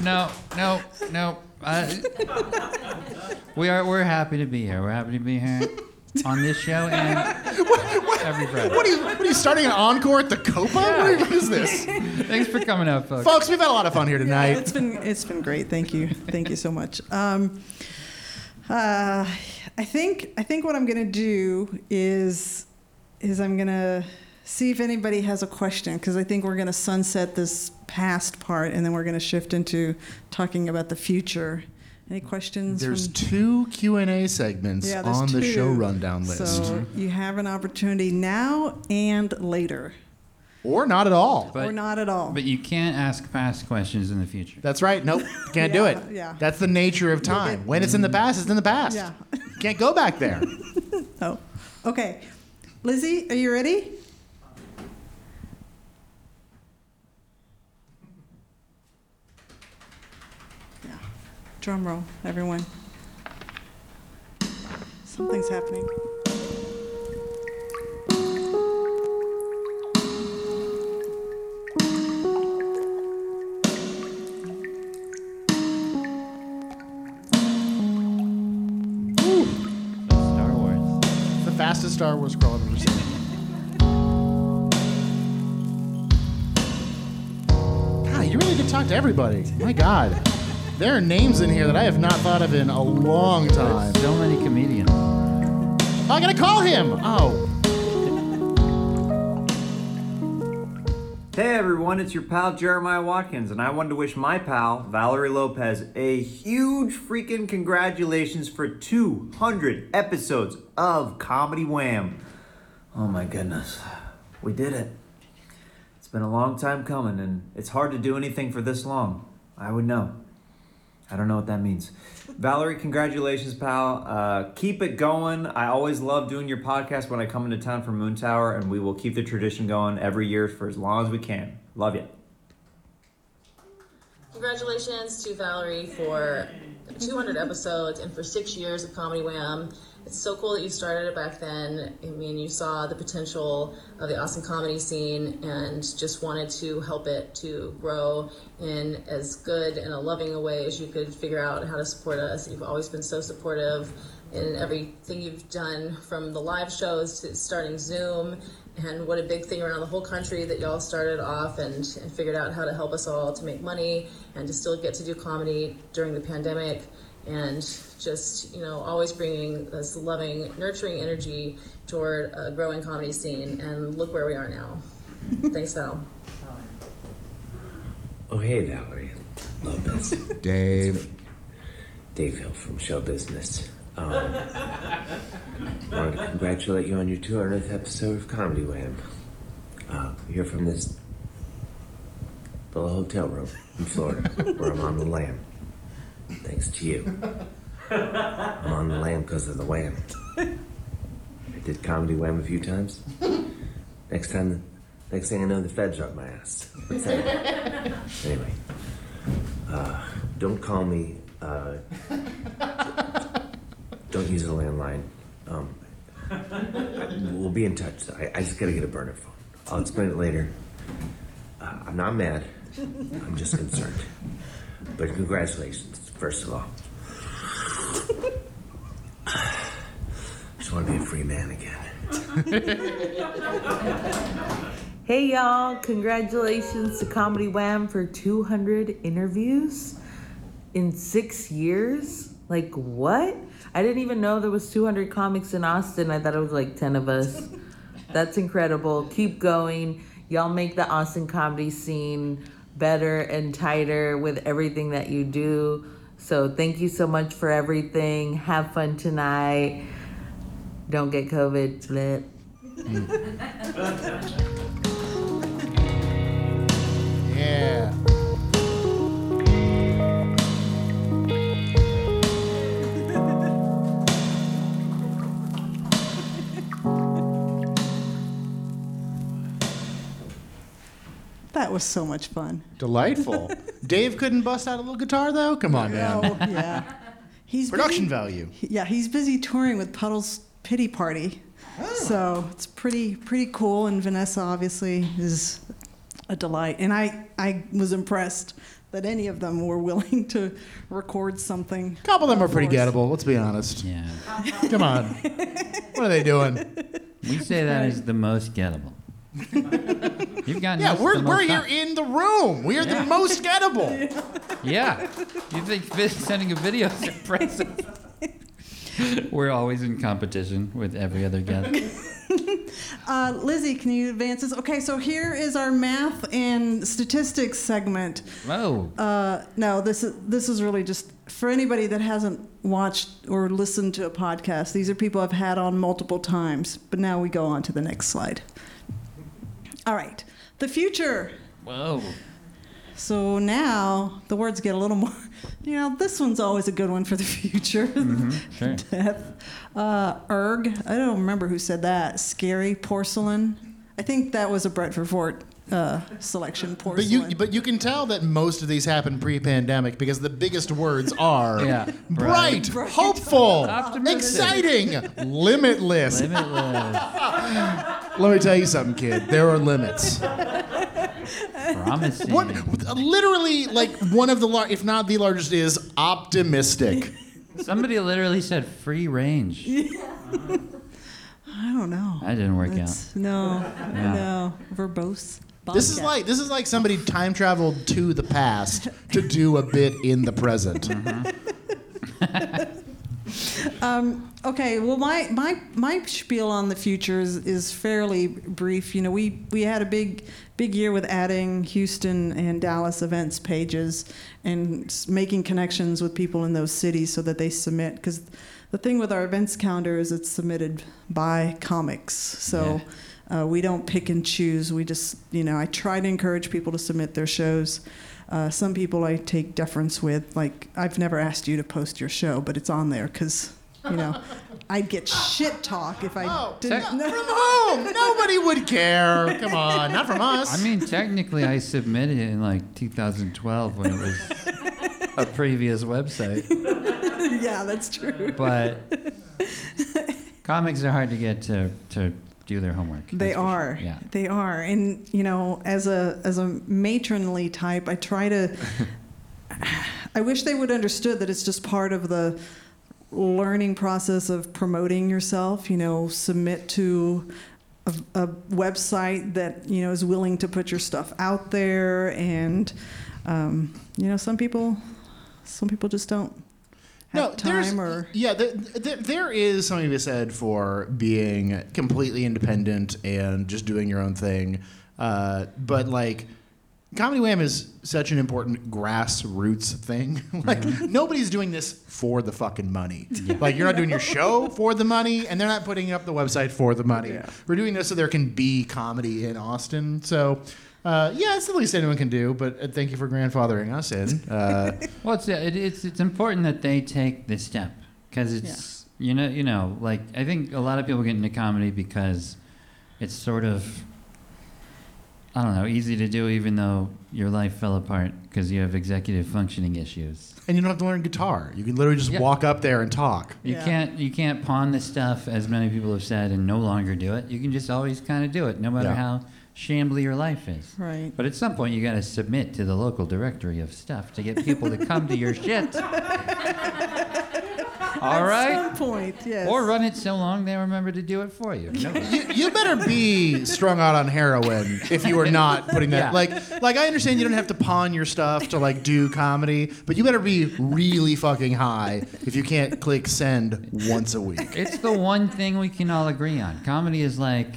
S10: no, no, no. Uh, we are we're happy to be here. We're happy to be here on this show and every Friday.
S5: What are you, what are you starting an encore at the Copa? What, are- what is this?
S10: Thanks for coming out, folks.
S5: Folks, we've had a lot of fun here tonight.
S9: It's been it's been great. Thank you. Thank you so much. Um, uh, I think I think what I'm gonna do is is I'm gonna see if anybody has a question because I think we're gonna sunset this past part and then we're gonna shift into talking about the future. Any questions?
S5: There's
S9: from-
S5: two Q&A segments
S9: Yeah, there's
S5: on the
S9: two.
S5: show rundown list.
S9: So you have an opportunity now and later.
S5: or not at all.
S10: But,
S9: or not at all.
S10: But you can't ask past questions in the future.
S5: That's right. Nope, can't do it.
S9: Yeah, yeah.
S5: That's the nature of time. When it's in the past, it's in the past.
S9: Yeah.
S5: Can't go back there.
S9: Oh, okay. Lizzie, are you ready? Yeah. Drum roll, everyone. Something's happening.
S10: Star Wars.
S5: The fastest Star Wars scroll I've ever seen. God, you really did talk to everybody. My God. There are names in here that I have not thought of in a long time.
S10: So many comedians.
S5: Oh, I gotta call him. Oh.
S11: Hey everyone, it's your pal Jeremiah Watkins, and I wanted to wish my pal Valerie Lopez a huge freaking congratulations for 200 episodes of Comedy Wham. Oh my goodness, we did it. It's been a long time coming, and it's hard to do anything for this long. I would know. I don't know what that means. Valerie, congratulations, pal. Uh, keep it going. I always love doing your podcast when I come into town for Moontower, and we will keep the tradition going every year for as long as we can. Love you.
S12: Congratulations to Valerie for 200 episodes and for six years of Comedy Wham. It's so cool that you started it back then. I mean, you saw the potential of the Austin comedy scene and just wanted to help it to grow in as good and a loving a way as you could figure out how to support us. You've always been so supportive in everything you've done from the live shows to starting Zoom and what a big thing around the whole country that y'all started off and, and figured out how to help us all to make money and to still get to do comedy during the pandemic and just you know always bringing this loving nurturing energy toward a growing comedy scene and look where we are now thanks val
S13: Oh, hey, Valerie Lopez.
S5: Dave.
S13: Dave Hill from Show Business. Um, wanted to congratulate you on your 200th episode of Comedy Wham. Uh, you're from this little hotel room in Florida where I'm on the lam. Thanks to you. I'm on the lam because of the wham. I did Comedy Wham a few times. Next time, next thing I know, the feds are up my ass. What's that? Anyway, uh, don't call me. Uh, don't use a landline. Um, we'll be in touch. I, I just gotta get a burner phone. I'll explain it later. Uh, I'm not mad. I'm just concerned. But congratulations, first of all. I Just want to be a free man again.
S14: Hey y'all, congratulations to Comedy Wham for 200 interviews in six years. Like, what? I didn't even know there was 200 comics in Austin. I thought it was like 10 of us. That's incredible. Keep going. Y'all make the Austin comedy scene better and tighter with everything that you do. So, thank you so much for everything. Have fun tonight. Don't get COVID. Split.
S5: Yeah.
S9: That was so much fun.
S5: Delightful. Dave couldn't bust out a little guitar though. Come on, man.
S9: Oh, yeah. He's
S5: Production
S9: busy-
S5: value.
S9: Yeah, he's busy touring with Puddles Pity Party. Oh. So it's pretty pretty cool and Vanessa obviously is a delight. And I, I was impressed that any of them were willing to record something.
S5: A couple of them are pretty gettable. Let's be honest.
S10: Yeah.
S5: Come on. What are they doing?
S10: We say that is the most gettable. You've gotten
S5: Yeah, we're,
S10: the
S5: we're here in the room. We are the most gettable.
S10: Yeah. You think vi- sending a video is impressive? We're always in competition with every other guest.
S9: Uh, Lizzie, can you advance this? Okay, so here is our math and statistics segment.
S10: Whoa.
S9: Uh, no, this is this is really just for anybody that hasn't watched or listened to a podcast. These are people I've had on multiple times. But now we go on to the next slide. All right. the future.
S10: Whoa.
S9: So now the words get a little more. You know, this one's always a good one for the future.
S10: Sure.
S9: Death. Uh, erg. I don't remember who said that. Scary porcelain. I think that was a Bradford Fort uh, selection.
S5: But you, but you can tell that most of these happen pre-pandemic because the biggest words are
S10: Yeah.
S5: bright,
S9: Bright.
S5: hopeful, exciting, limitless.
S10: Limitless.
S5: Let me tell you something, kid. There are limits.
S10: Promising.
S5: What, literally, like one of the, lar- if not the largest, is optimistic.
S10: Somebody literally said free range.
S9: I don't know.
S10: That didn't work out.
S9: No,
S10: Yeah.
S9: no. Verbose.
S5: This is like this is like somebody time traveled to the past to do a bit in the present.
S9: Um, okay, well, my, my, my spiel on the future is, is fairly brief. You know, we, we had a big, big year with adding Houston and Dallas events pages and making connections with people in those cities so that they submit. Because the thing with our events calendar is it's submitted by comics. So uh, we don't pick and choose. We just, you know, I try to encourage people to submit their shows. Uh, some people I take deference with, like I've never asked you to post your show, but it's on there because you know I'd get shit talk if I
S5: Oh,
S9: didn't.
S5: from whom? Nobody would care. Come on, not from us.
S10: I mean, technically, I submitted it in like 2012 when it was a previous website.
S9: yeah, that's true.
S10: But comics are hard to get to, to do their homework.
S9: They
S10: for sure.
S9: are.
S10: Yeah.
S9: They are. And you know, as a as a matronly type, I try to I wish they would understood that it's just part of the learning process of promoting yourself, you know, submit to a, a website that, you know, is willing to put your stuff out there and um, you know, some people some people just don't have
S5: there's-
S9: or
S5: yeah, there, there, there is something to be said for being completely independent and just doing your own thing. Uh, but like, Comedy Wham is such an important grassroots thing. like, nobody's doing this for the fucking money. Like, you're not doing your show for the money, and they're not putting up the website for the money. We're doing this so there can be comedy in Austin. So. Uh, yeah, it's the least anyone can do, but uh, thank you for grandfathering us in. Uh,
S10: Well, it's, it, it's it's important that they take this step because it's you know you know like I think a lot of people get into comedy because it's sort of I don't know easy to do even though your life fell apart because you have executive functioning issues.
S5: and you don't have to learn guitar. You can literally just
S10: Yeah.
S5: walk up there and talk.
S10: You
S9: Yeah.
S10: can't you can't pawn this stuff as many people have said and no longer do it. You can just always kind of do it no matter
S5: Yeah.
S10: how shambly your life is.
S9: right.
S10: But at some point, you got to submit to the local directory of stuff to get people to come to your shit. All
S9: At
S10: right.
S9: some point, yes.
S10: Or run it so long they remember to do it for you. No.
S5: you, you better be strung out on heroin if you are not putting that
S10: Yeah.
S5: like like I understand you don't have to pawn your stuff to like do comedy, but you better be really fucking high if you can't click send once a week.
S10: it's the one thing we can all agree on. Comedy is like,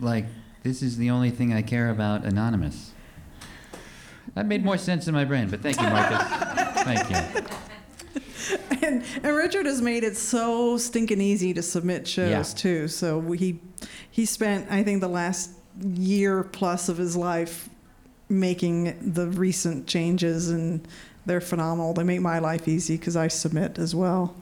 S10: like this is the only thing I care about. Anonymous. That made more sense in my brain, but thank you, Marcus. thank you.
S9: and, and Richard has made it so stinking easy to submit shows
S10: Yeah.
S9: too. So we- he he spent I think the last year plus of his life making the recent changes, and they're phenomenal. They make my life easy because I submit as well.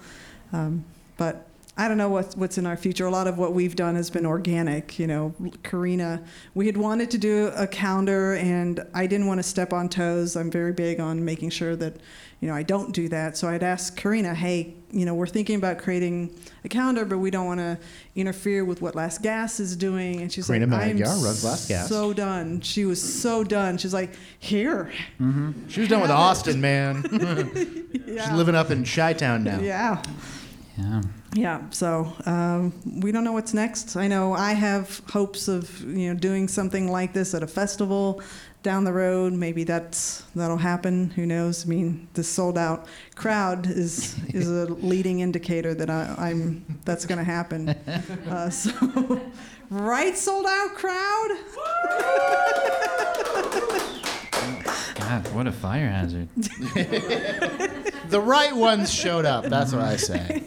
S9: Um, but I don't know what, what's in our future. A lot of what we've done has been organic. You know, Karina, we had wanted to do a calendar, and I didn't want to step on toes. I'm very big on making sure that, you know, I don't do that. So I'd ask Karina, hey, you know, we're thinking about creating a calendar, but we don't want to interfere with what Last Gas is doing. And she's
S5: Karina
S9: like, I'm
S5: Magyar runs Last Gas.
S9: so done. She was so done. She's like, here. Mm-hmm.
S5: She was done with Austin, man. She's living up in Chi Town now.
S9: Yeah.
S10: Yeah.
S9: Yeah, so um, we don't know what's next. I know I have hopes of you know doing something like this at a festival down the road. Maybe that's that'll happen. Who knows? I mean, the sold out crowd is is a leading indicator that I, I'm that's going to happen. Uh, so, right, sold out crowd.
S10: God, what a fire hazard.
S5: The right ones showed up. That's what I say.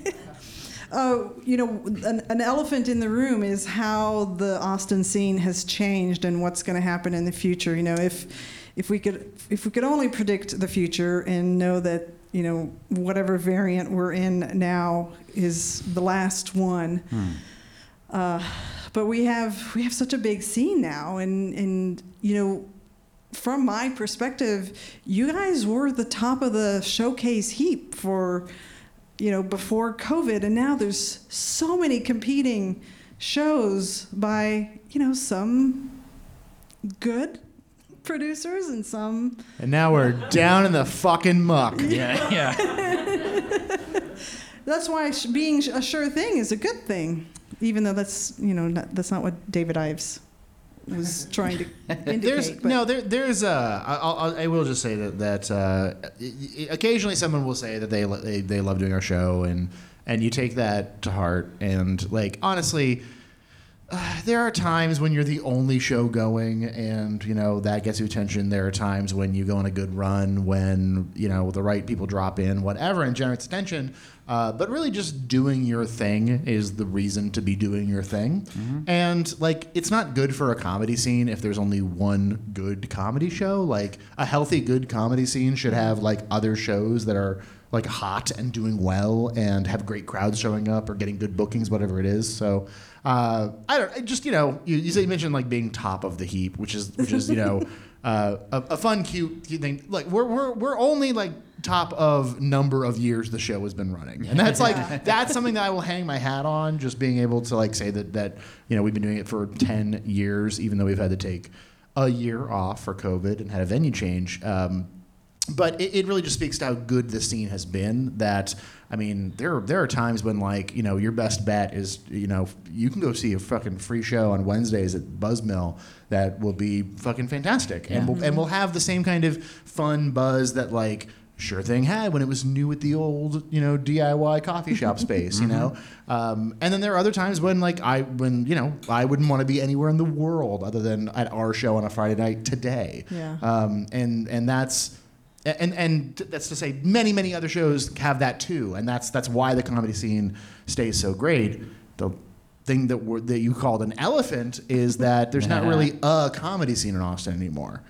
S9: Uh, you know, an, an elephant in the room is how the Austin scene has changed and what's going to happen in the future. You know, if if we could if we could only predict the future and know that you know whatever variant we're in now is the last one. Uh, but we have we have such a big scene now, and and you know, from my perspective, you guys were the top of the showcase heap for you know before COVID, and now there's so many competing shows by you know some good producers and some
S5: And now we're down in the fucking muck.
S10: Yeah, yeah.
S9: That's why sh- being sh- a sure thing is a good thing, even though that's you know not, that's not what David Ives was trying to indicate.
S5: There's
S9: but-
S5: no there, there's uh, I- I'll, I'll, I will just say that that uh, occasionally someone will say that they, they they love doing our show and and you take that to heart and like honestly uh, there are times when you're the only show going and you know that gets you attention there are times when you go on a good run when you know the right people drop in whatever and generates attention uh, but really just doing your thing is the reason to be doing your thing. And like it's not good for a comedy scene if there's only one good comedy show. Like a healthy good comedy scene should have like other shows that are like hot and doing well and have great crowds showing up or getting good bookings whatever it is. So uh, I don't I just you know you, you say you mentioned like being top of the heap, which is which is you know uh, a, a fun cute, cute thing. Like we're, we're we're only like top of number of years the show has been running, and that's like that's something that I will hang my hat on. Just being able to like say that that you know we've been doing it for ten years, even though we've had to take a year off for COVID and had a venue change. Um, but it, it really just speaks to how good the scene has been. That I mean, there there are times when like you know your best bet is you know you can go see a fucking free show on Wednesdays at Buzzmill that will be fucking fantastic, and we'll, and we'll have the same kind of fun buzz that like. Sure thing had when it was new at the old, you know, DIY coffee shop space, you know. Um, and then there are other times when, like, I when you know, I wouldn't want to be anywhere in the world other than at our show on a Friday night today.
S9: Yeah.
S5: Um, and and that's and and that's to say many many other shows have that too, and that's that's why the comedy scene stays so great. The thing that we're, that you called an elephant is that there's not really a comedy scene in Austin anymore.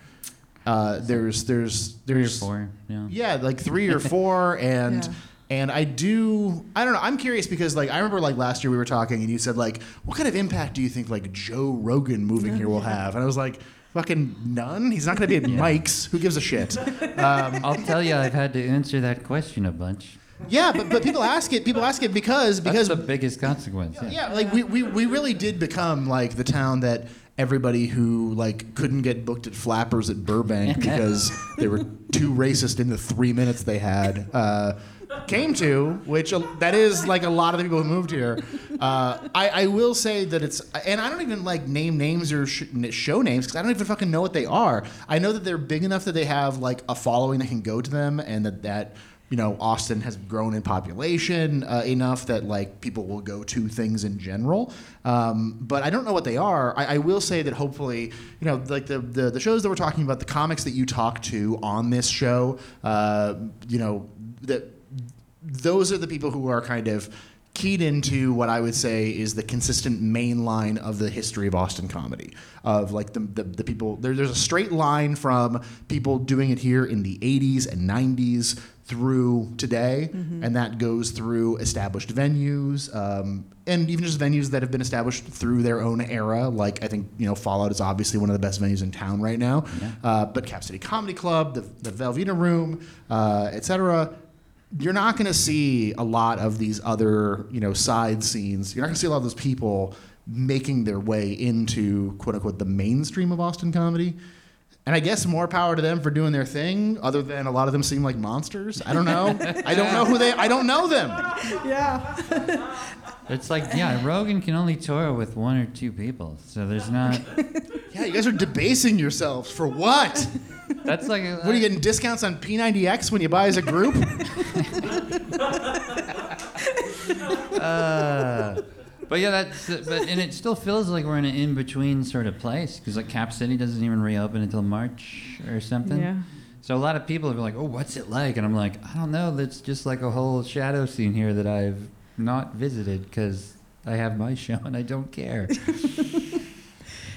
S5: Uh, there's there's there's
S10: four, yeah.
S5: yeah, like three or four, and
S10: Yeah.
S5: and I do I don't know. I'm curious because like I remember like last year we were talking and you said like what kind of impact do you think like Joe Rogan moving here will have? And I was like. Fucking none. He's not going to be at Mike's. Who gives a shit? Um,
S10: I'll tell you, I've had to answer that question a bunch.
S5: yeah, but but people ask it. People ask it because because
S10: That's the biggest consequence. Yeah.
S5: yeah, like we, we, we really did become like the town that everybody who like couldn't get booked at Flappers at Burbank because they were too racist in the three minutes they had uh, came to, which uh, that is like a lot of the people who moved here. Uh, I, I will say that it's, and I don't even like name names or sh- show names because I don't even fucking know what they are. I know that they're big enough that they have like a following that can go to them, and that that you know, Austin has grown in population uh, enough that like people will go to things in general. Um, but I don't know what they are. I, I will say that hopefully, you know, like the, the the shows that we're talking about, the comics that you talk to on this show, uh, you know, that those are the people who are kind of keyed into what I would say is the consistent main line of the history of Austin comedy. Of like the, the, the people, there, there's a straight line from people doing it here in the 80s and 90s through today, and that goes through established venues, um, and even just venues that have been established through their own era. Like I think you know Fallout is obviously one of the best venues in town right now, uh, but Cap City Comedy Club, the, the Velveeta Room, uh, etc you're not going to see a lot of these other, you know, side scenes. You're not going to see a lot of those people making their way into quote unquote the mainstream of Austin comedy. And I guess more power to them for doing their thing, other than a lot of them seem like monsters. I don't know. I don't know who they I don't know them.
S9: Yeah.
S10: It's like, yeah, Rogan can only tour with one or two people, so there's not.
S5: Yeah, you guys are debasing yourselves for what?
S10: That's like.
S5: What are you getting discounts on P90X when you buy as a group?
S10: Uh, but yeah, that's. But and it still feels like we're in an in-between sort of place because like Cap City doesn't even reopen until March or something.
S9: Yeah.
S10: So a lot of people are like, "Oh, what's it like?" And I'm like, "I don't know. That's just like a whole shadow scene here that I've not visited because I have my show and I don't care.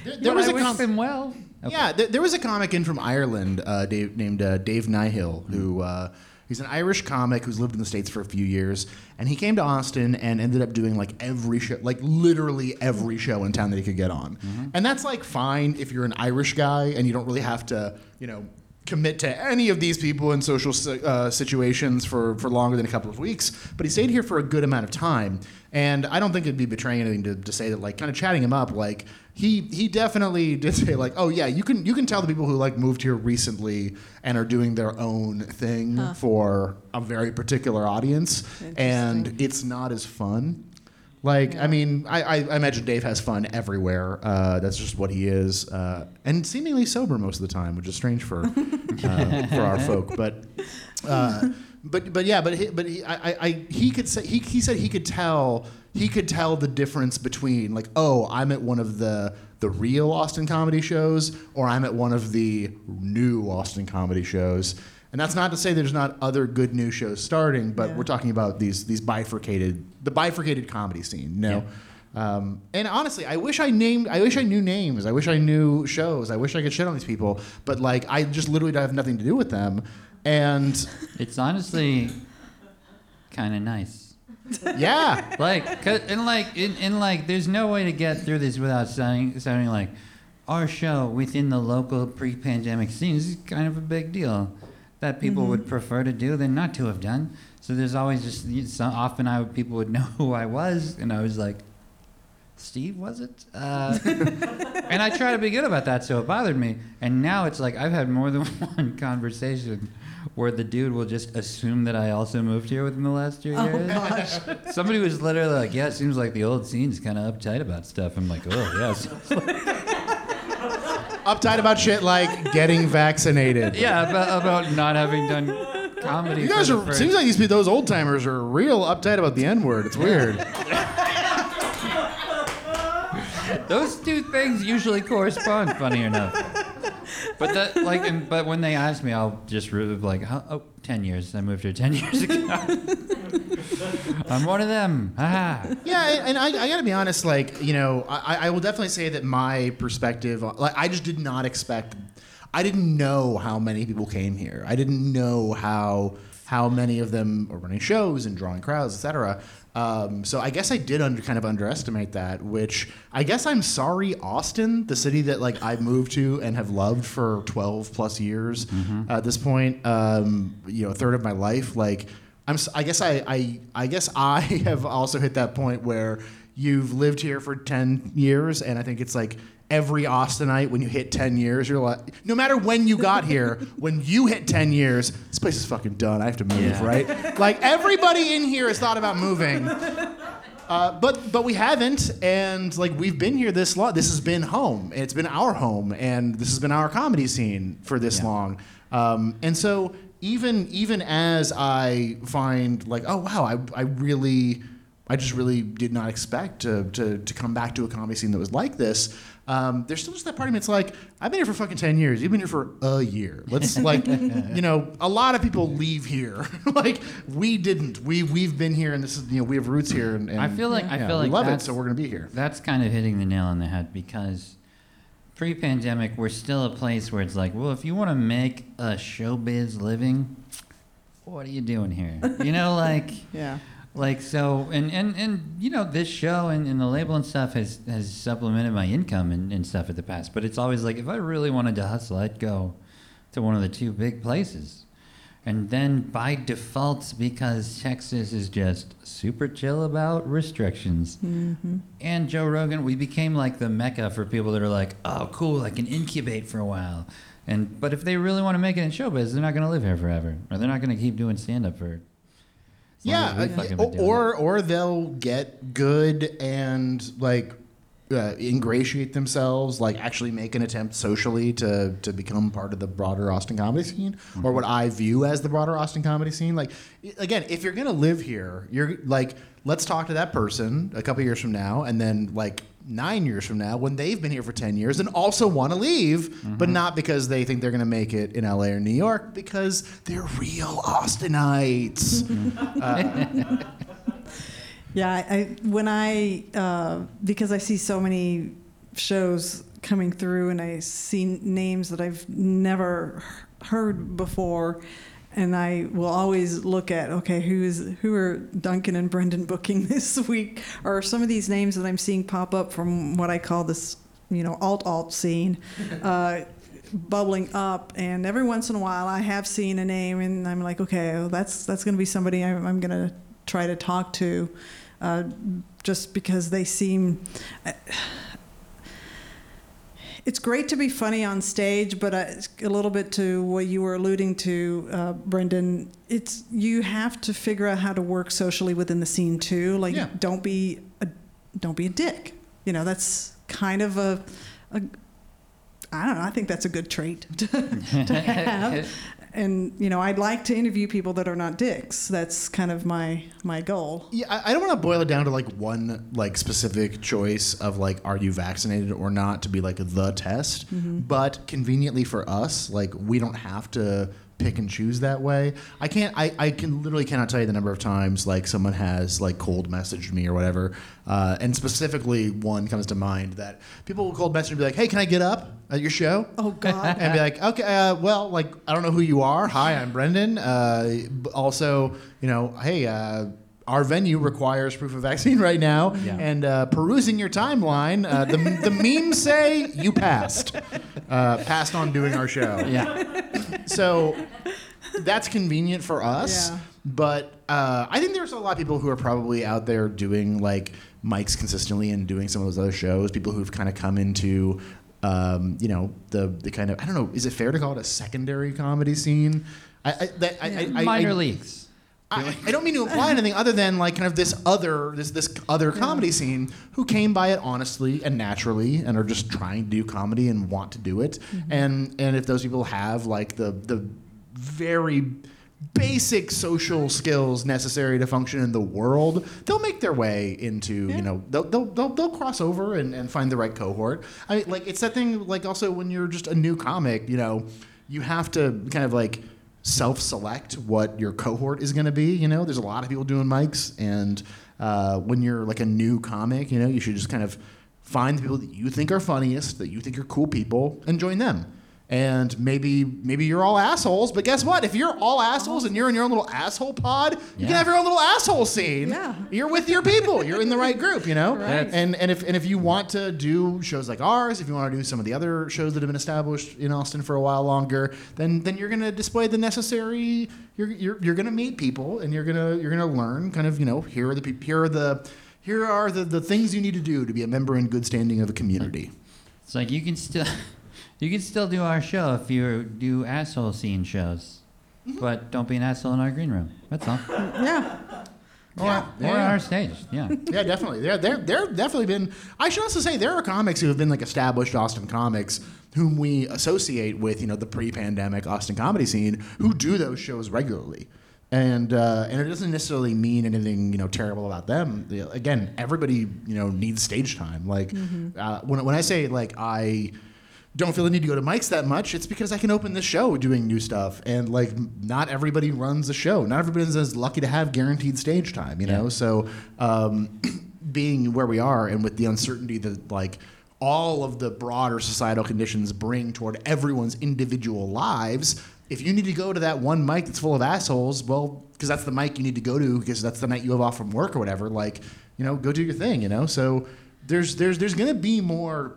S5: There,
S10: But
S5: was
S10: I
S5: a
S10: wish
S5: com-
S10: them well. Okay.
S5: Yeah, there, there was a comic in from Ireland uh, Dave, named uh, Dave Nihill, who uh, he's an Irish comic who's lived in the states for a few years, and he came to Austin and ended up doing like every show, like literally every show in town that he could get on, and that's like fine if you're an Irish guy and you don't really have to, you know. Commit to any of these people in social uh, situations for, for longer than a couple of weeks, but he stayed here for a good amount of time. And I don't think it'd be betraying anything to, to say that, like, kind of chatting him up, like, he he definitely did say like oh yeah you can you can tell the people who like moved here recently and are doing their own thing
S15: Huh.
S5: for a very particular audience. And it's not as fun. Like i mean I, I, imagine dave has fun everywhere. Uh, that's just what he is uh, and seemingly sober most of the time which is strange for uh, for our folk but uh, but but yeah, but he, but he, I, I, I he could say he, he said he could tell he could tell the difference between like oh I'm at one of the the real Austin comedy shows or I'm at one of the new Austin comedy shows. And that's not to say there's not other good new shows starting, but we're talking about these these bifurcated the bifurcated comedy scene. You know? Um, and honestly, I wish I named. I wish I knew names. I wish I knew shows. I wish I could shit on these people. But like, I just literally don't have nothing to do with them. And
S10: it's honestly kind of nice.
S5: Yeah.
S10: like, 'cause- and like, in, and like, there's no way to get through this without sounding, sounding like our show within the local pre-pandemic scene is kind of a big deal that people
S15: Mhm.
S10: would prefer to do than not to have done. So there's always just you- so often I would, people would know who I was, and I was like, Steve, was it? Uh, and I try to be good about that, so it bothered me. And now it's like I've had more than one conversation where the dude will just assume that I also moved here within the last two
S15: Oh,
S10: years.
S15: gosh.
S10: Somebody was literally like, "Yeah, it seems like the old scene's kind of uptight about stuff." I'm like, "Oh, yes."
S5: uptight about shit like getting vaccinated.
S10: yeah, about, about not having done comedy.
S5: You guys
S10: for the
S5: are.
S10: first-
S5: Seems like these people, those old timers are real uptight about the N word. It's weird.
S10: Those two things usually correspond, funny enough. But that, like, and, but when they ask me, I'll just really like, "Huh? oh, 10 years. I moved here 10 years ago. I'm one of them. Haha.
S5: yeah, and I, I got to be honest. Like, you know, I, I will definitely say that my perspective, like, I just did not expect. I didn't know how many people came here. I didn't know how how many of them are running shows and drawing crowds, etc. Um, so I guess I did under, kind of underestimate that. Which I guess I'm sorry, Austin, the city that like I moved to and have loved for 12 plus years at this point. Um, you know, a third of my life. Like I'm, I guess I, I, I guess I have also hit that point where you've lived here for 10 years, and I think it's like every Austinite, when you hit 10 years, you're like, no matter when you got here, when you hit 10 years, this place is fucking done. I have to move,
S15: Yeah.
S5: right? Like everybody in here has thought about moving. Uh, but but we haven't, and like we've been here this long. This has been home. It's been our home, and this has been our comedy scene for this long. Um, and so even even as I find like, oh wow, I I really. I just really did not expect to, to, to come back to a comedy scene that was like this. Um, there's still just that part of me. It's like I've been here for fucking ten years. You've been here for a year. Let's like, you know, a lot of people leave here. like we didn't. We we've been here, and this is you know we have roots here. And, and
S10: I feel like I
S5: yeah,
S10: feel
S5: we
S10: like
S5: love it, so we're gonna be here.
S10: That's kind of hitting the nail on the head because pre-pandemic, we're still a place where it's like, well, if you want to make a showbiz living, what are you doing here? You know, like
S9: Yeah.
S10: Like so, and and and you know, this show and, and the label and stuff has has supplemented my income and, and stuff at the past. But it's always like, if I really wanted to hustle, I'd go to one of the two big places. And then by default, because Texas is just super chill about restrictions,
S9: Mm-hmm.
S10: and Joe Rogan, we became like the mecca for people that are like, oh, cool, I can incubate for a while. And but if they really want to make it in showbiz, they're not going to live here forever, or they're not going to keep doing stand up for.
S5: Yeah, uh, or or they'll get good and like uh, ingratiate themselves, like actually make an attempt socially to to become part of the broader Austin comedy scene, or what I view as the broader Austin comedy scene. Like again, if you're gonna live here, you're like let's talk to that person a couple years from now, and then like. Nine years from now, when they've been here for 10 years and also want to leave, but not because they think they're going to make it in LA or New York, because they're real Austinites. Uh,
S9: Yeah, I, when I uh, because I see so many shows coming through and I see names that I've never heard before, and I will always look at okay, who's who are Duncan and Brendan booking this week, or some of these names that I'm seeing pop up from what I call this you know alt alt scene. Uh, bubbling up and every once in a while I have seen a name and I'm like okay well, that's that's going to be somebody I'm, I'm going to try to talk to uh, just because they seem uh, it's great to be funny on stage, but uh, a little bit to what you were alluding to, uh, Brendan. It's you have to figure out how to work socially within the scene too. Like,
S5: Yeah.
S9: don't be a don't be a dick. You know, that's kind of a, a I don't know. I think that's a good trait to, to have. And you know, I'd like to interview people that are not dicks. That's kind of my my goal.
S5: Yeah, I, I don't want to boil it down to like one like specific choice of like are you vaccinated or not to be like the test.
S9: Mhm.
S5: But conveniently for us, like we don't have to pick and choose that way. I can't. I, I can literally cannot tell you the number of times like someone has like cold messaged me or whatever, uh, and specifically one comes to mind that people will cold message and be like, "Hey, can I get up at your show?"
S9: Oh God.
S5: and be like, okay, uh, well, like I don't know who you are. Hi, I'm Brendan. Uh, also, you know, hey, uh, our venue requires proof of vaccine right now,
S10: Yeah.
S5: and uh, perusing your timeline, uh, the the memes say you passed, uh, passed on doing our show.
S10: Yeah.
S5: So that's convenient for us.
S9: Yeah.
S5: But uh, I think there's a lot of people who are probably out there doing like mics consistently and doing some of those other shows. People who've kind of come into, um, you know, the the kind of I don't know. Is it fair to call it a secondary comedy scene? I, I, that, I, I, I,
S10: Minor
S5: I,
S10: leagues.
S5: I, I don't mean to imply anything other than like kind of this other this this other comedy scene who came by it honestly and naturally and are just trying to do comedy and want to do it. Mm-hmm. And and if those people have like the the very basic social skills necessary to function in the world they'll make their way into you know they'll, they'll, they'll, they'll cross over and, and find the right cohort. I mean like it's that thing like also when you're just a new comic you know you have to kind of like self-select what your cohort is going to be. You know, there's a lot of people doing mics, and uh, when you're like a new comic, you know, you should just kind of find the people that you think are funniest, that you think are cool people, and join them. And maybe maybe you're all assholes, but guess what? If you're all assholes and you're in your own little asshole pod, you can have your own little asshole scene.
S9: Yeah.
S5: You're with your people. You're in the right group, you know?
S9: Right.
S5: And and if and if you want to do shows like ours, if you want to do some of the other shows that have been established in Austin for a while longer, then then you're gonna display the necessary. You're you're, you're gonna meet people and you're gonna you're gonna learn kind of you know here are the here are the here are the, the things you need to do to be a member in good standing of a community.
S10: It's like you can still you can still do our show if you do asshole scene shows.
S5: Mm-hmm.
S10: But don't be an asshole in our green room. That's all.
S9: Yeah.
S10: Or,
S5: Yeah,
S10: or
S5: yeah.
S10: our stage. Yeah.
S5: yeah, definitely. There, there, there have definitely been. I should also say there are comics who have been like established Austin comics whom we associate with, you know, the pre-pandemic Austin comedy scene who do those shows regularly. And uh, and it doesn't necessarily mean anything you know terrible about them. You know, Again, everybody you know needs stage time. Like uh, when when I say like I don't feel the need to go to mics that much, it's because I can open the show doing new stuff. And like, not everybody runs a show. Not everybody's as lucky to have guaranteed stage time, you know? So, um, being where we are and with the uncertainty that like all of the broader societal conditions bring toward everyone's individual lives, if you need to go to that one mic that's full of assholes, well, because that's the mic you need to go to because that's the night you have off from work or whatever, like, you know, go do your thing, you know? So, there's there's there's going to be more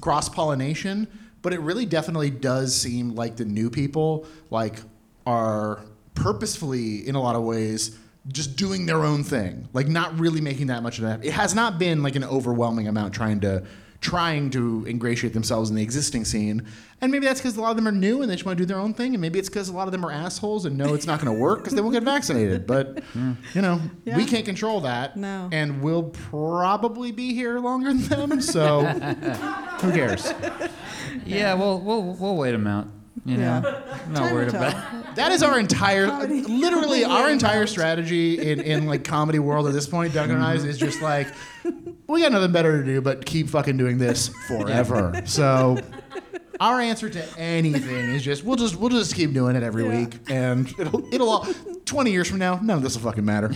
S5: cross pollination, but it really definitely does seem like the new people like are purposefully in a lot of ways just doing their own thing, like not really making that much of that. It has not been like an overwhelming amount trying to trying to ingratiate themselves in the existing scene. And maybe that's because a lot of them are new and they just want to do their own thing. And maybe it's because a lot of them are assholes and know it's not going to work because they won't get vaccinated. But, hmm. you know,
S9: Yeah.
S5: we can't control that.
S9: No.
S5: And we'll probably be here longer than them. So who cares?
S10: Yeah, we'll we'll we'll wait them out. You know,
S9: Yeah.
S10: I'm not
S9: Time
S10: worried about.
S9: tell.
S5: That is our entire,
S9: Comedy.
S5: literally our entire strategy in, in like comedy world at this point. Doug and I is just like, we got nothing better to do but keep fucking doing this forever. So our answer to anything is just we'll just we'll just keep doing it every
S9: Yeah.
S5: week, and it'll it'll all, twenty years from now, none of this will fucking matter.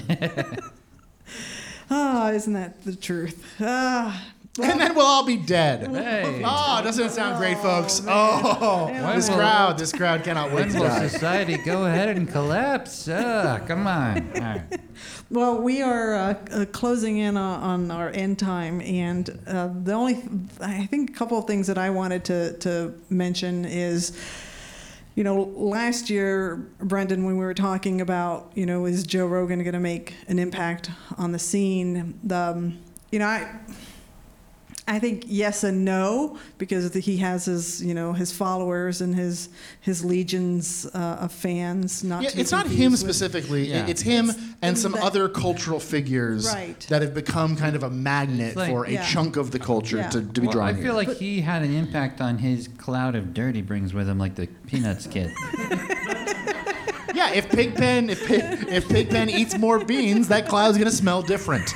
S9: Ah, isn't that the truth? Ah.
S5: And then we'll all be dead.
S10: Hey.
S5: Oh, doesn't it sound great, folks? Oh, this
S10: will-
S5: crowd, this crowd cannot wait
S10: When
S5: to
S10: will
S5: die.
S10: society go ahead and collapse? Ah, come on. All right.
S9: Well, we are uh, uh, closing in on, on our end time, and uh, the only, I think, a couple of things that I wanted to, to mention is, you know, last year, Brendan, when we were talking about, you know, is Joe Rogan going to make an impact on the scene? Um, you know, I. I think yes and no because he has his you know his followers and his his legions uh, of fans. Not
S5: Yeah, it's not him
S9: with-
S5: specifically.
S10: Yeah.
S5: It's him
S9: It's
S5: and some
S9: that-
S5: other cultural figures
S9: Right.
S5: that have become kind of a magnet
S10: like-
S5: for a
S9: Yeah.
S5: chunk of the culture
S9: Yeah.
S5: to, to be
S10: Well,
S5: drawn
S10: I
S5: here.
S10: feel like he had an impact on his cloud of dirt he brings with him, like the Peanuts kid.
S5: yeah, if Pigpen if Pig, if Pigpen eats more beans, that cloud's gonna smell different.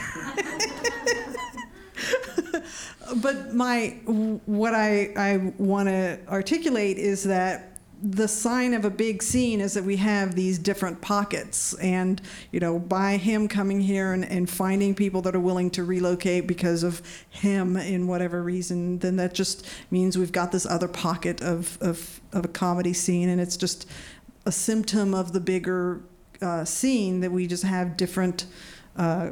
S9: But my what I I want to articulate is that the sign of a big scene is that we have these different pockets. And you know by him coming here and, and finding people that are willing to relocate because of him in whatever reason then that just means we've got this other pocket of of, of a comedy scene. And it's just a symptom of the bigger uh, scene that we just have different uh,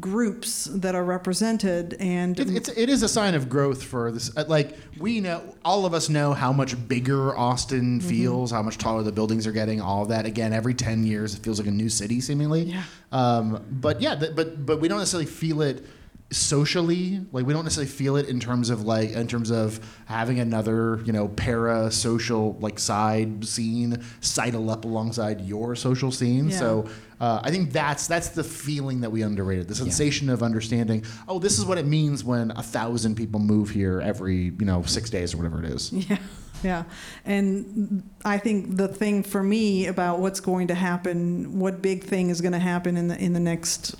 S9: groups that are represented and
S5: It, it's it is a sign of growth for this. uh, Like we know, all of us know how much bigger Austin
S9: Mm-hmm.
S5: feels, how much taller the buildings are getting, all that. Again, every ten years, it feels like a new city, seemingly.
S9: Yeah.
S5: Um, but yeah, but but we don't necessarily feel it socially. Like we don't necessarily feel it in terms of like in terms of having another you know para social like side scene sidle up alongside your social scene.
S9: Yeah.
S5: So. Uh, I think that's that's the feeling that we underrated. The sensation of understanding. Oh, this is what it means when a thousand people move here every you know six days or whatever it is.
S9: Yeah, yeah. And I think the thing for me about what's going to happen, what big thing is going to happen in the in the next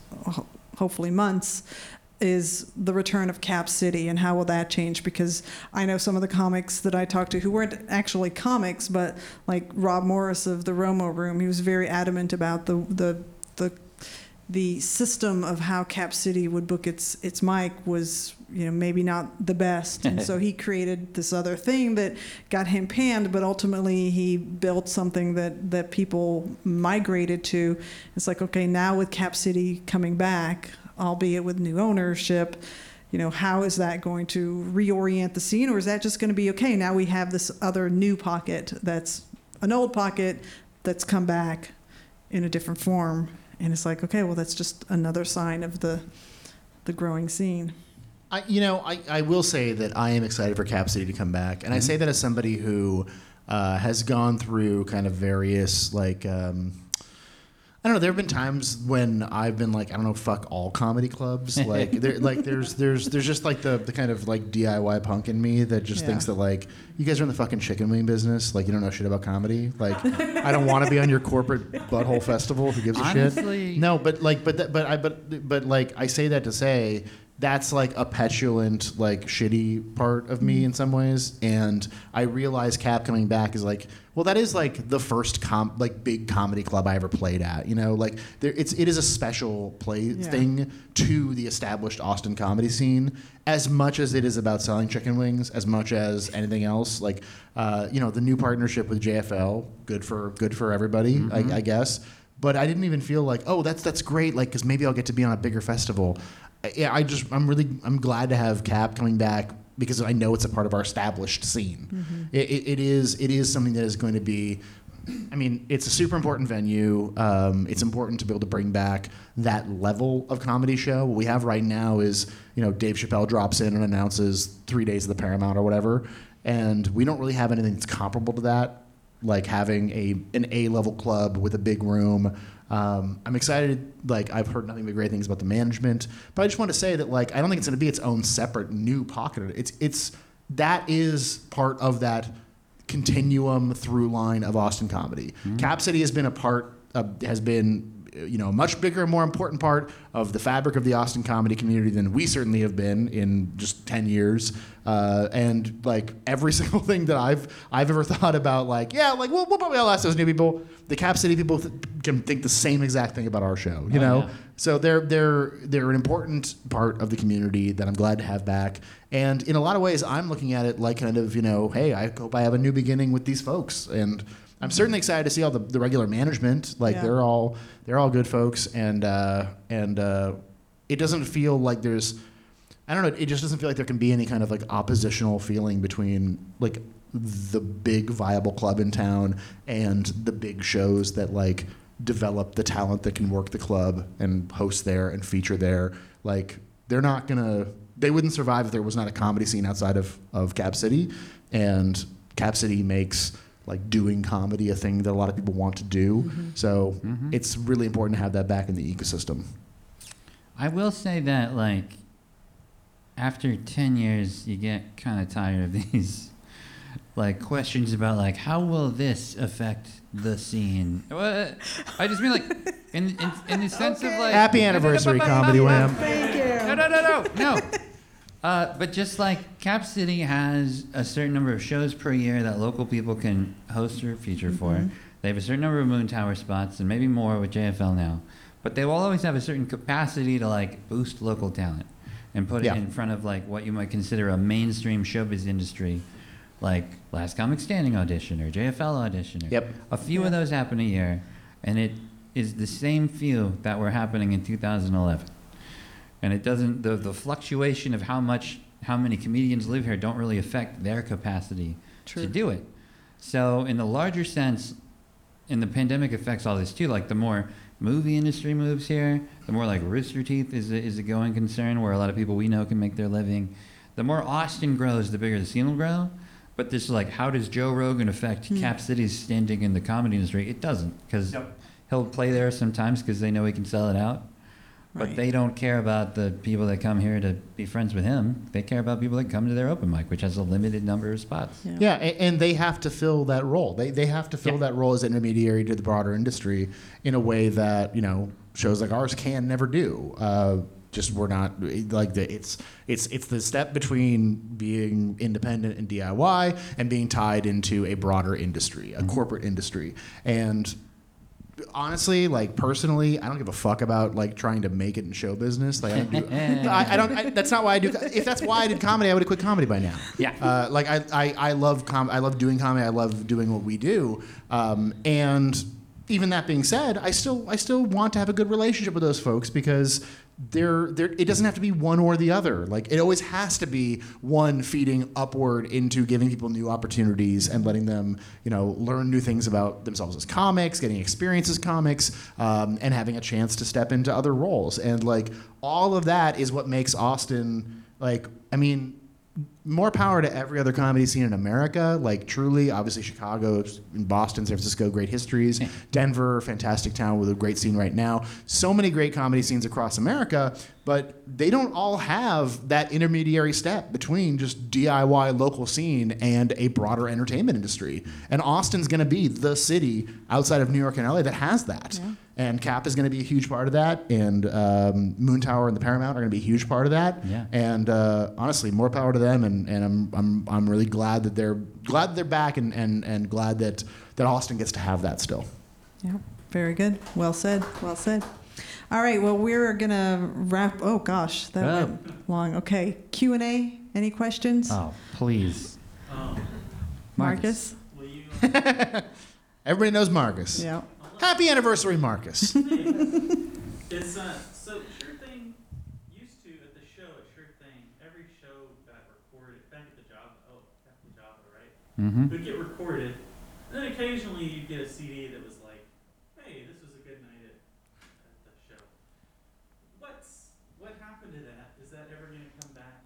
S9: hopefully months is the return of Cap City and how will that change because I know some of the comics that I talked to who weren't actually comics but like Rob Morris of the Romo Room he was very adamant about the the the the system of how Cap City would book its its mic was you know maybe not the best, and so he created this other thing that got him panned. But ultimately, he built something that that people migrated to. It's like okay, now with Cap City coming back, albeit with new ownership. You know, how is that going to reorient the scene, or is that just going to be okay? Now we have this other new pocket that's an old pocket that's come back in a different form and it's like okay well that's just another sign of the the growing scene
S5: I, you know, I, I will say that I am excited for Cap City to come back, and I say that as somebody who uh, has gone through kind of various like. Um, I don't know. There have been times when I've been like, I don't know, fuck all comedy clubs. Like, there, like there's, there's, there's just like the, the kind of like DIY punk in me that just
S9: Yeah.
S5: thinks that like, you guys are in the fucking chicken wing business. Like, you don't know shit about comedy. Like, I don't want to be on your corporate butthole festival. Who gives a
S10: Honestly-
S5: shit? No, but like, but that, but I, but, but like, I say that to say that's like a petulant, like shitty part of me mm-hmm. in some ways. And I realize Cap coming back is like, well, that is like the first com- like big comedy club I ever played at. You know, like there, it's it is a special play
S9: Yeah.
S5: thing to the established Austin comedy scene as much as it is about selling chicken wings, as much as anything else. Like, uh, you know, the new partnership with JFL, good for good for everybody, I, I guess. But I didn't even feel like, oh, that's that's great, like because maybe I'll get to be on a bigger festival. Yeah, I just I'm really I'm glad to have Cap coming back because I know it's a part of our established scene. It, it, it is it is something that is going to be. I mean, it's a super important venue. Um, it's important to be able to bring back that level of comedy show. What we have right now is, you know, Dave Chappelle drops in and announces three days of the Paramount or whatever, and we don't really have anything that's comparable to that like having a an A level club with a big room. Um, I'm excited. Like I've heard nothing but great things about the management, but I just want to say that like I don't think it's going to be its own separate new pocket. It's it's that is part of that continuum through line of Austin comedy. Cap City has been a part. Of, has been you know, a much bigger and more important part of the fabric of the Austin comedy community than we certainly have been in just ten years. Uh, and like every single thing that I've I've ever thought about, like yeah, like we'll, we'll probably all ask those new people. The Cap City people th- can think the same exact thing about our show, you
S10: Oh,
S5: know.
S10: yeah.
S5: So they're they're they're an important part of the community that I'm glad to have back. And in a lot of ways, I'm looking at it like kind of you know, hey, I hope I have a new beginning with these folks, and I'm certainly excited to see all the, the regular management. Like
S9: Yeah.
S5: they're all they're all good folks, and uh, and uh, it doesn't feel like there's I don't know. It just doesn't feel like there can be any kind of like oppositional feeling between like the big viable club in town and the big shows that like develop the talent that can work the club and host there and feature there. Like they're not gonna. They wouldn't survive if there was not a comedy scene outside of of Cap City, and Cap City makes like doing comedy a thing that a lot of people want to do. Mm-hmm. So mm-hmm. it's really important to have that back in the ecosystem.
S10: I will say that, like, after 10 years, you get kind of tired of these, like, questions about, like, how will this affect the scene? Well, I just mean, like, in, in, in the sense of, like.
S5: Happy anniversary, Comedy Wham.
S9: Thank you.
S10: No, no, no, no, no. Uh, but just like Cap City has a certain number of shows per year that local people can host or feature for. They have a certain number of Moontower spots and maybe more with JFL now. But they will always have a certain capacity to like boost local talent and put
S5: Yeah.
S10: it in front of like what you might consider a mainstream showbiz industry, like Last Comic Standing audition or JFL audition. Or
S5: Yep.
S10: A few of those happen a year, and it is the same few that were happening in 2011 and it doesn't the, the fluctuation of how much how many comedians live here don't really affect their capacity
S9: True.
S10: to do it. So in the larger sense and the pandemic affects all this too like the more movie industry moves here the more like rooster teeth is a, is a going concern where a lot of people we know can make their living. The more austin grows the bigger the scene will grow. But this is like how does joe rogan affect hmm. cap city's standing in the comedy industry? It doesn't because he'll play there sometimes because they know he can sell it out but they don't care about the people that come here to be friends with him. They care about people that come to their open mic, which has a limited number of spots.
S9: Yeah.
S5: Yeah, and, and they have to fill that role. They, they have to fill
S10: Yeah.
S5: that role as an intermediary to the broader industry in a way that you know shows like ours can never do. Uh, just we're not like the, it's it's it's the step between being independent and DIY and being tied into a broader industry, a corporate industry, and honestly, like personally, I don't give a fuck about like trying to make it in show business. Like I don't do. I, I don't. I, that's not why I do. If that's why I did comedy, I would have quit comedy by now.
S10: Yeah.
S5: Uh, like I, I, I love com- I love doing comedy. I love doing what we do. Um, and even that being said, I still I still want to have a good relationship with those folks because there there it doesn't have to be one or the other. Like it always has to be one feeding upward into giving people new opportunities and letting them you know learn new things about themselves as comics, getting experience as comics, um, and having a chance to step into other roles. And like all of that is what makes Austin like I mean more power to every other comedy scene in America. Like truly, obviously Chicago, Boston, San Francisco, great histories. Denver, fantastic town with a great scene right now. So many great comedy scenes across America, but they don't all have that intermediary step between just DIY local scene and a broader entertainment industry. And Austin's going to be the city outside of New York and LA that has that. And Cap is going to be a huge part of that, and um, Moontower and the Paramount are going to be a huge part of that.
S10: Yeah.
S5: And uh, honestly, more power to them. And, and I'm, I'm, I'm really glad that they're glad that they're back, and, and, and glad that that Austin gets to have that still.
S9: Yeah, very good. Well said. Well said. All right. Well, we're gonna wrap. Oh gosh, that
S10: Oh.
S9: went long. Okay. Q and A. Any questions?
S10: Oh, please.
S9: Marcus.
S5: Everybody knows Marcus.
S9: Yeah.
S5: Happy anniversary, Marcus.
S15: It's uh, so Sure Thing used to at the show at Sure Thing, every show got recorded back at the job. Oh, back at the Java, right?
S10: Mhm.
S15: Would get recorded, and then occasionally you'd get a CD that was like, "Hey, this was a good night at, at the show." What's what happened to that? Is that ever going to come back?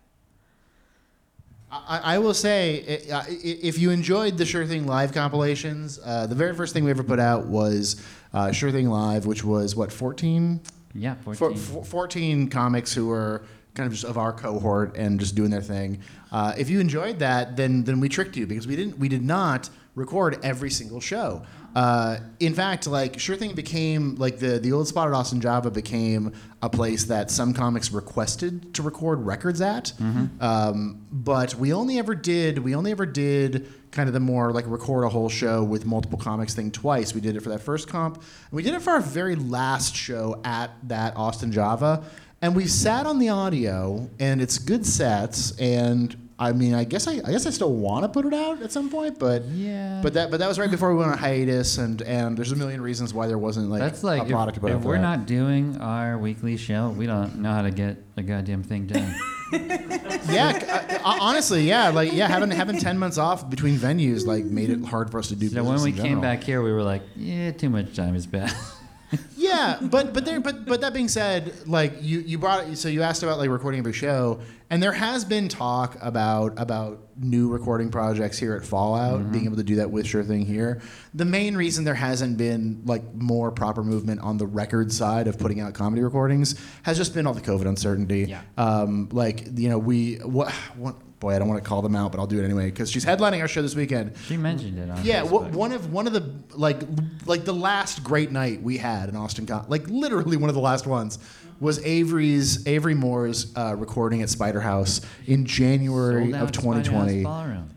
S5: I, I will say, i- i- if you enjoyed the Sure Thing Live compilations, uh, the very first thing we ever put out was uh, Sure Thing Live, which was what 14?
S10: Yeah,
S5: Four-
S10: 14.
S5: four- 14 comics who were kind of just of our cohort and just doing their thing. Uh, if you enjoyed that, then then we tricked you because we didn't we did not record every single show. Uh, in fact, like Sure Thing became like the the old spot at Austin Java became a place that some comics requested to record records at. Um, but we only ever did we only ever did kind of the more like record a whole show with multiple comics thing twice. We did it for that first comp, and we did it for our very last show at that Austin Java. And we sat on the audio, and it's good sets. And I mean, I guess I, I guess I still want to put it out at some point, but
S10: Yeah.
S5: But that but that was right before we went on hiatus, and and there's a million reasons why there wasn't like
S10: That's like
S5: a product
S10: if, if we're
S5: that.
S10: not doing our weekly show, we don't know how to get a goddamn thing done.
S5: yeah, c- uh, honestly, yeah, like yeah, having having ten months off between venues like made it hard for us to do.
S10: so when we came back here, we were like, yeah, too much time is passed.
S5: Yeah, but but there but but that being said, like you you brought so you asked about like recording of a show, and there has been talk about about new recording projects here at Fallout, being able to do that with Sure Thing here. The main reason there hasn't been like more proper movement on the record side of putting out comedy recordings has just been all the COVID uncertainty. Yeah. Um, like you know we what what. Boy, I don't want to call them out, but I'll do it anyway because she's headlining our show this weekend.
S10: She mentioned it on
S5: Yeah,
S10: Facebook.
S5: one of one of the like like the last great night we had in Austin, Con- like literally one of the last ones, was Avery's Avery Moore's uh, recording at Spider House in January of
S10: at Spider House
S5: 2020,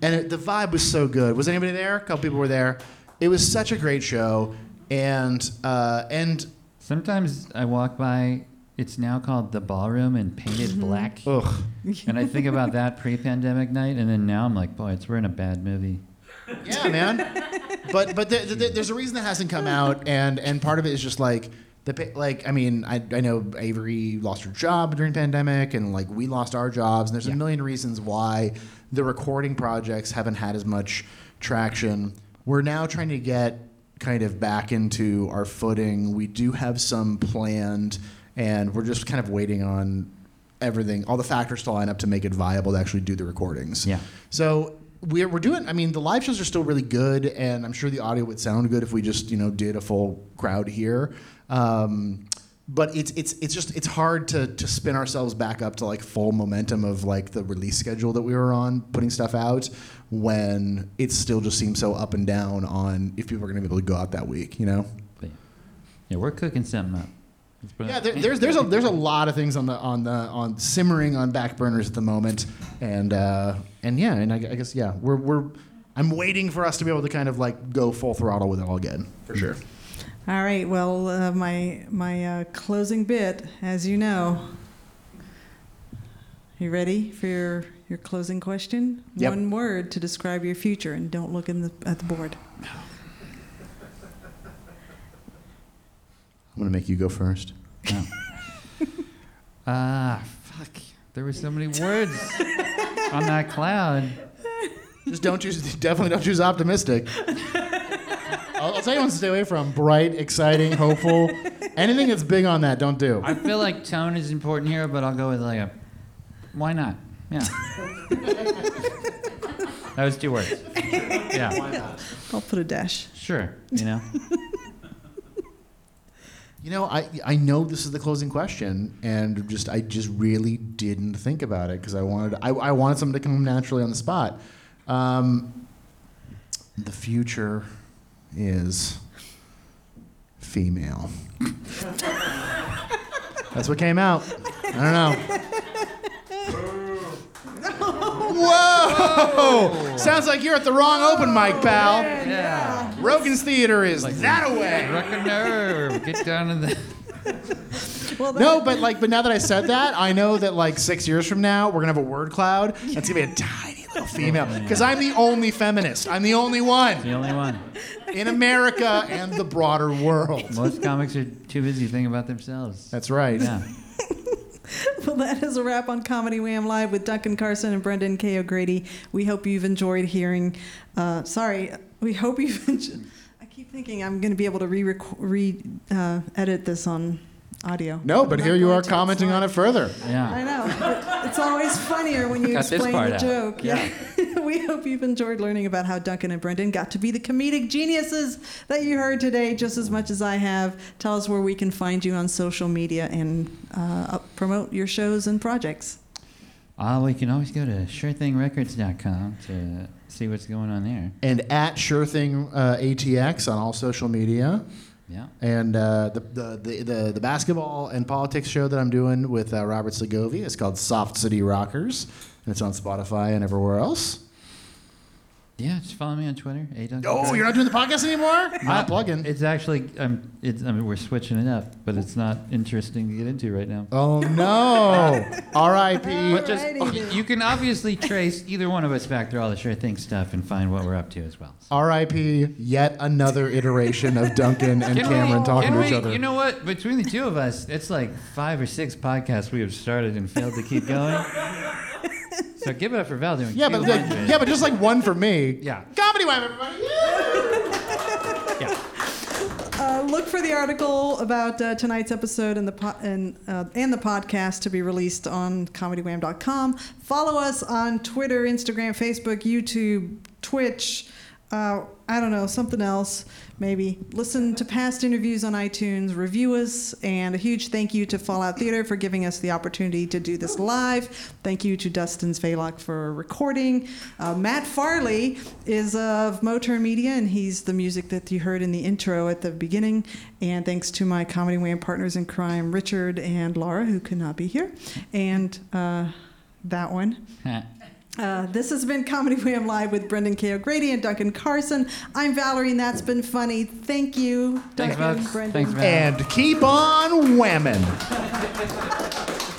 S5: and it, the vibe was so good. Was anybody there? A couple people were there. It was such a great show, and uh, and
S10: Sometimes I walk by. It's now called the ballroom and painted mm-hmm. black.
S5: Ugh.
S10: And I think about that pre-pandemic night, and then now I'm like, boy, it's we're in a bad movie.
S5: Yeah, man. but but there, there, there's a reason that hasn't come out, and and part of it is just like the like I mean I, I know Avery lost her job during pandemic, and like we lost our jobs, and there's a million reasons why the recording projects haven't had as much traction. We're now trying to get kind of back into our footing. We do have some planned, and we're just kind of waiting on everything, all the factors to line up to make it viable to actually do the recordings.
S10: Yeah.
S5: So we're, we're doing. I mean, the live shows are still really good, and I'm sure the audio would sound good if we just you know did a full crowd here. Um, but it's it's it's just it's hard to to spin ourselves back up to like full momentum of like the release schedule that we were on putting stuff out when it still just seems so up and down on if people are going to be able to go out that week. You know.
S10: Yeah, we're cooking something up. Let's put it-
S5: Yeah, there, there's there's a there's a lot of things on the on the on simmering on back burners at the moment, and uh, and yeah, and I, I guess yeah, we're we're I'm waiting for us to be able to kind of like go full throttle with it all again for sure.
S9: All right. Well, uh, my my uh, closing bit, as you know. You ready for your, your closing question?
S5: Yep.
S9: One word to describe your future, and don't look in the, at the board.
S5: I'm gonna make you go first.
S10: Ah, fuck. There were so many words on that cloud.
S5: Just don't choose. Definitely don't choose optimistic. I'll, I'll tell you one to stay away from: bright, exciting, hopeful. Anything that's big on that, don't do.
S10: I feel like tone is important here, but I'll go with like a. Why not? Yeah. that was two words. Yeah.
S5: Why not?
S9: I'll put a dash.
S10: Sure. You know.
S5: You know, I I know this is the closing question, and just I just really didn't think about it because I wanted I, I wanted something to come naturally on the spot. Um, the future is female. That's what came out. I don't know. Whoa! Sounds like you're at the wrong open mic, pal.
S10: Yeah.
S5: Rogan's Theater is that away.
S10: Struck a nerve. Get down to the.
S5: no, but like, but now that I said that, I know that like six years from now, we're gonna have a word cloud. That's gonna be a tiny little female. Because I'm the only feminist. I'm the only one
S10: The only one.
S5: in America and the broader world.
S10: Most comics are too busy thinking about themselves.
S5: That's right.
S10: Yeah.
S9: Well, that is a wrap on Comedy Wham Live with Duncan Carson and Brendan K. O'Grady. We hope you've enjoyed hearing. Uh, sorry, we hope you've. Enjoyed, I keep thinking I'm going to be able to re re uh, edit this on audio.
S5: No, but
S9: I'm
S5: here you are commenting on it further.
S10: Yeah.
S9: I know. but it's always funnier when you
S10: Cut
S9: explain the
S10: out.
S9: joke.
S10: Yeah.
S9: we hope you've enjoyed learning about how Duncan and Brendan got to be the comedic geniuses that you heard today just as much as I have. Tell us where we can find you on social media and uh, promote your shows and projects.
S10: Uh, well, you can always go to surethingrorecords.com to see what's going on there.
S5: and at SureThing uh, ATX on all social media.
S10: Yeah.
S5: And uh, the, the, the, the, the basketball and politics show that I'm doing with uh, Robert Segovia is called Soft City Rockers. And it's on Spotify and everywhere else.
S10: Yeah, just follow me on Twitter. A Duncan
S5: Oh,
S10: Greg.
S5: you're not doing the podcast anymore? Not plugging.
S10: It's actually, um, it's, I mean, we're switching it up, but it's not interesting to get into right now.
S5: Oh, no. R.I.P.
S10: Just, you, you can obviously trace either one of us back through all the sure thing stuff and find what we're up to as well.
S5: R.I.P. Yet another iteration of Duncan and
S10: Can
S5: Cameron
S10: we-
S5: talking
S10: can
S5: to each other.
S10: You know what? Between the two of us, it's like five or six podcasts we have started and failed to keep going. So give it up for Val doing
S5: yeah, but like, yeah, but just like one for me.
S10: Yeah.
S5: Comedy Wham, everybody.
S9: Uh, look for the article about uh, tonight's episode and the po- and uh, and the podcast to be released on comedywham.com. Follow us on Twitter, Instagram, Facebook, YouTube, Twitch. Uh, I don't know something else. Maybe listen to past interviews on iTunes. Review us, and a huge thank you to Fallout Theater for giving us the opportunity to do this live. Thank you to Dustin Zvalock for recording. Uh, Matt Farley is of Moturn Media, and he's the music that you heard in the intro at the beginning. And thanks to my Comedy Wham partners in crime, Richard and Laura, who could not be here, and uh, that one. Uh, this has been Comedy Wham Live with Brendan K. O'Grady and Duncan Carson. I'm Valerie, and that's been funny. Thank you,
S10: Thanks,
S9: Duncan,
S10: folks.
S9: Brendan.
S10: Thanks,
S5: And keep on whamming.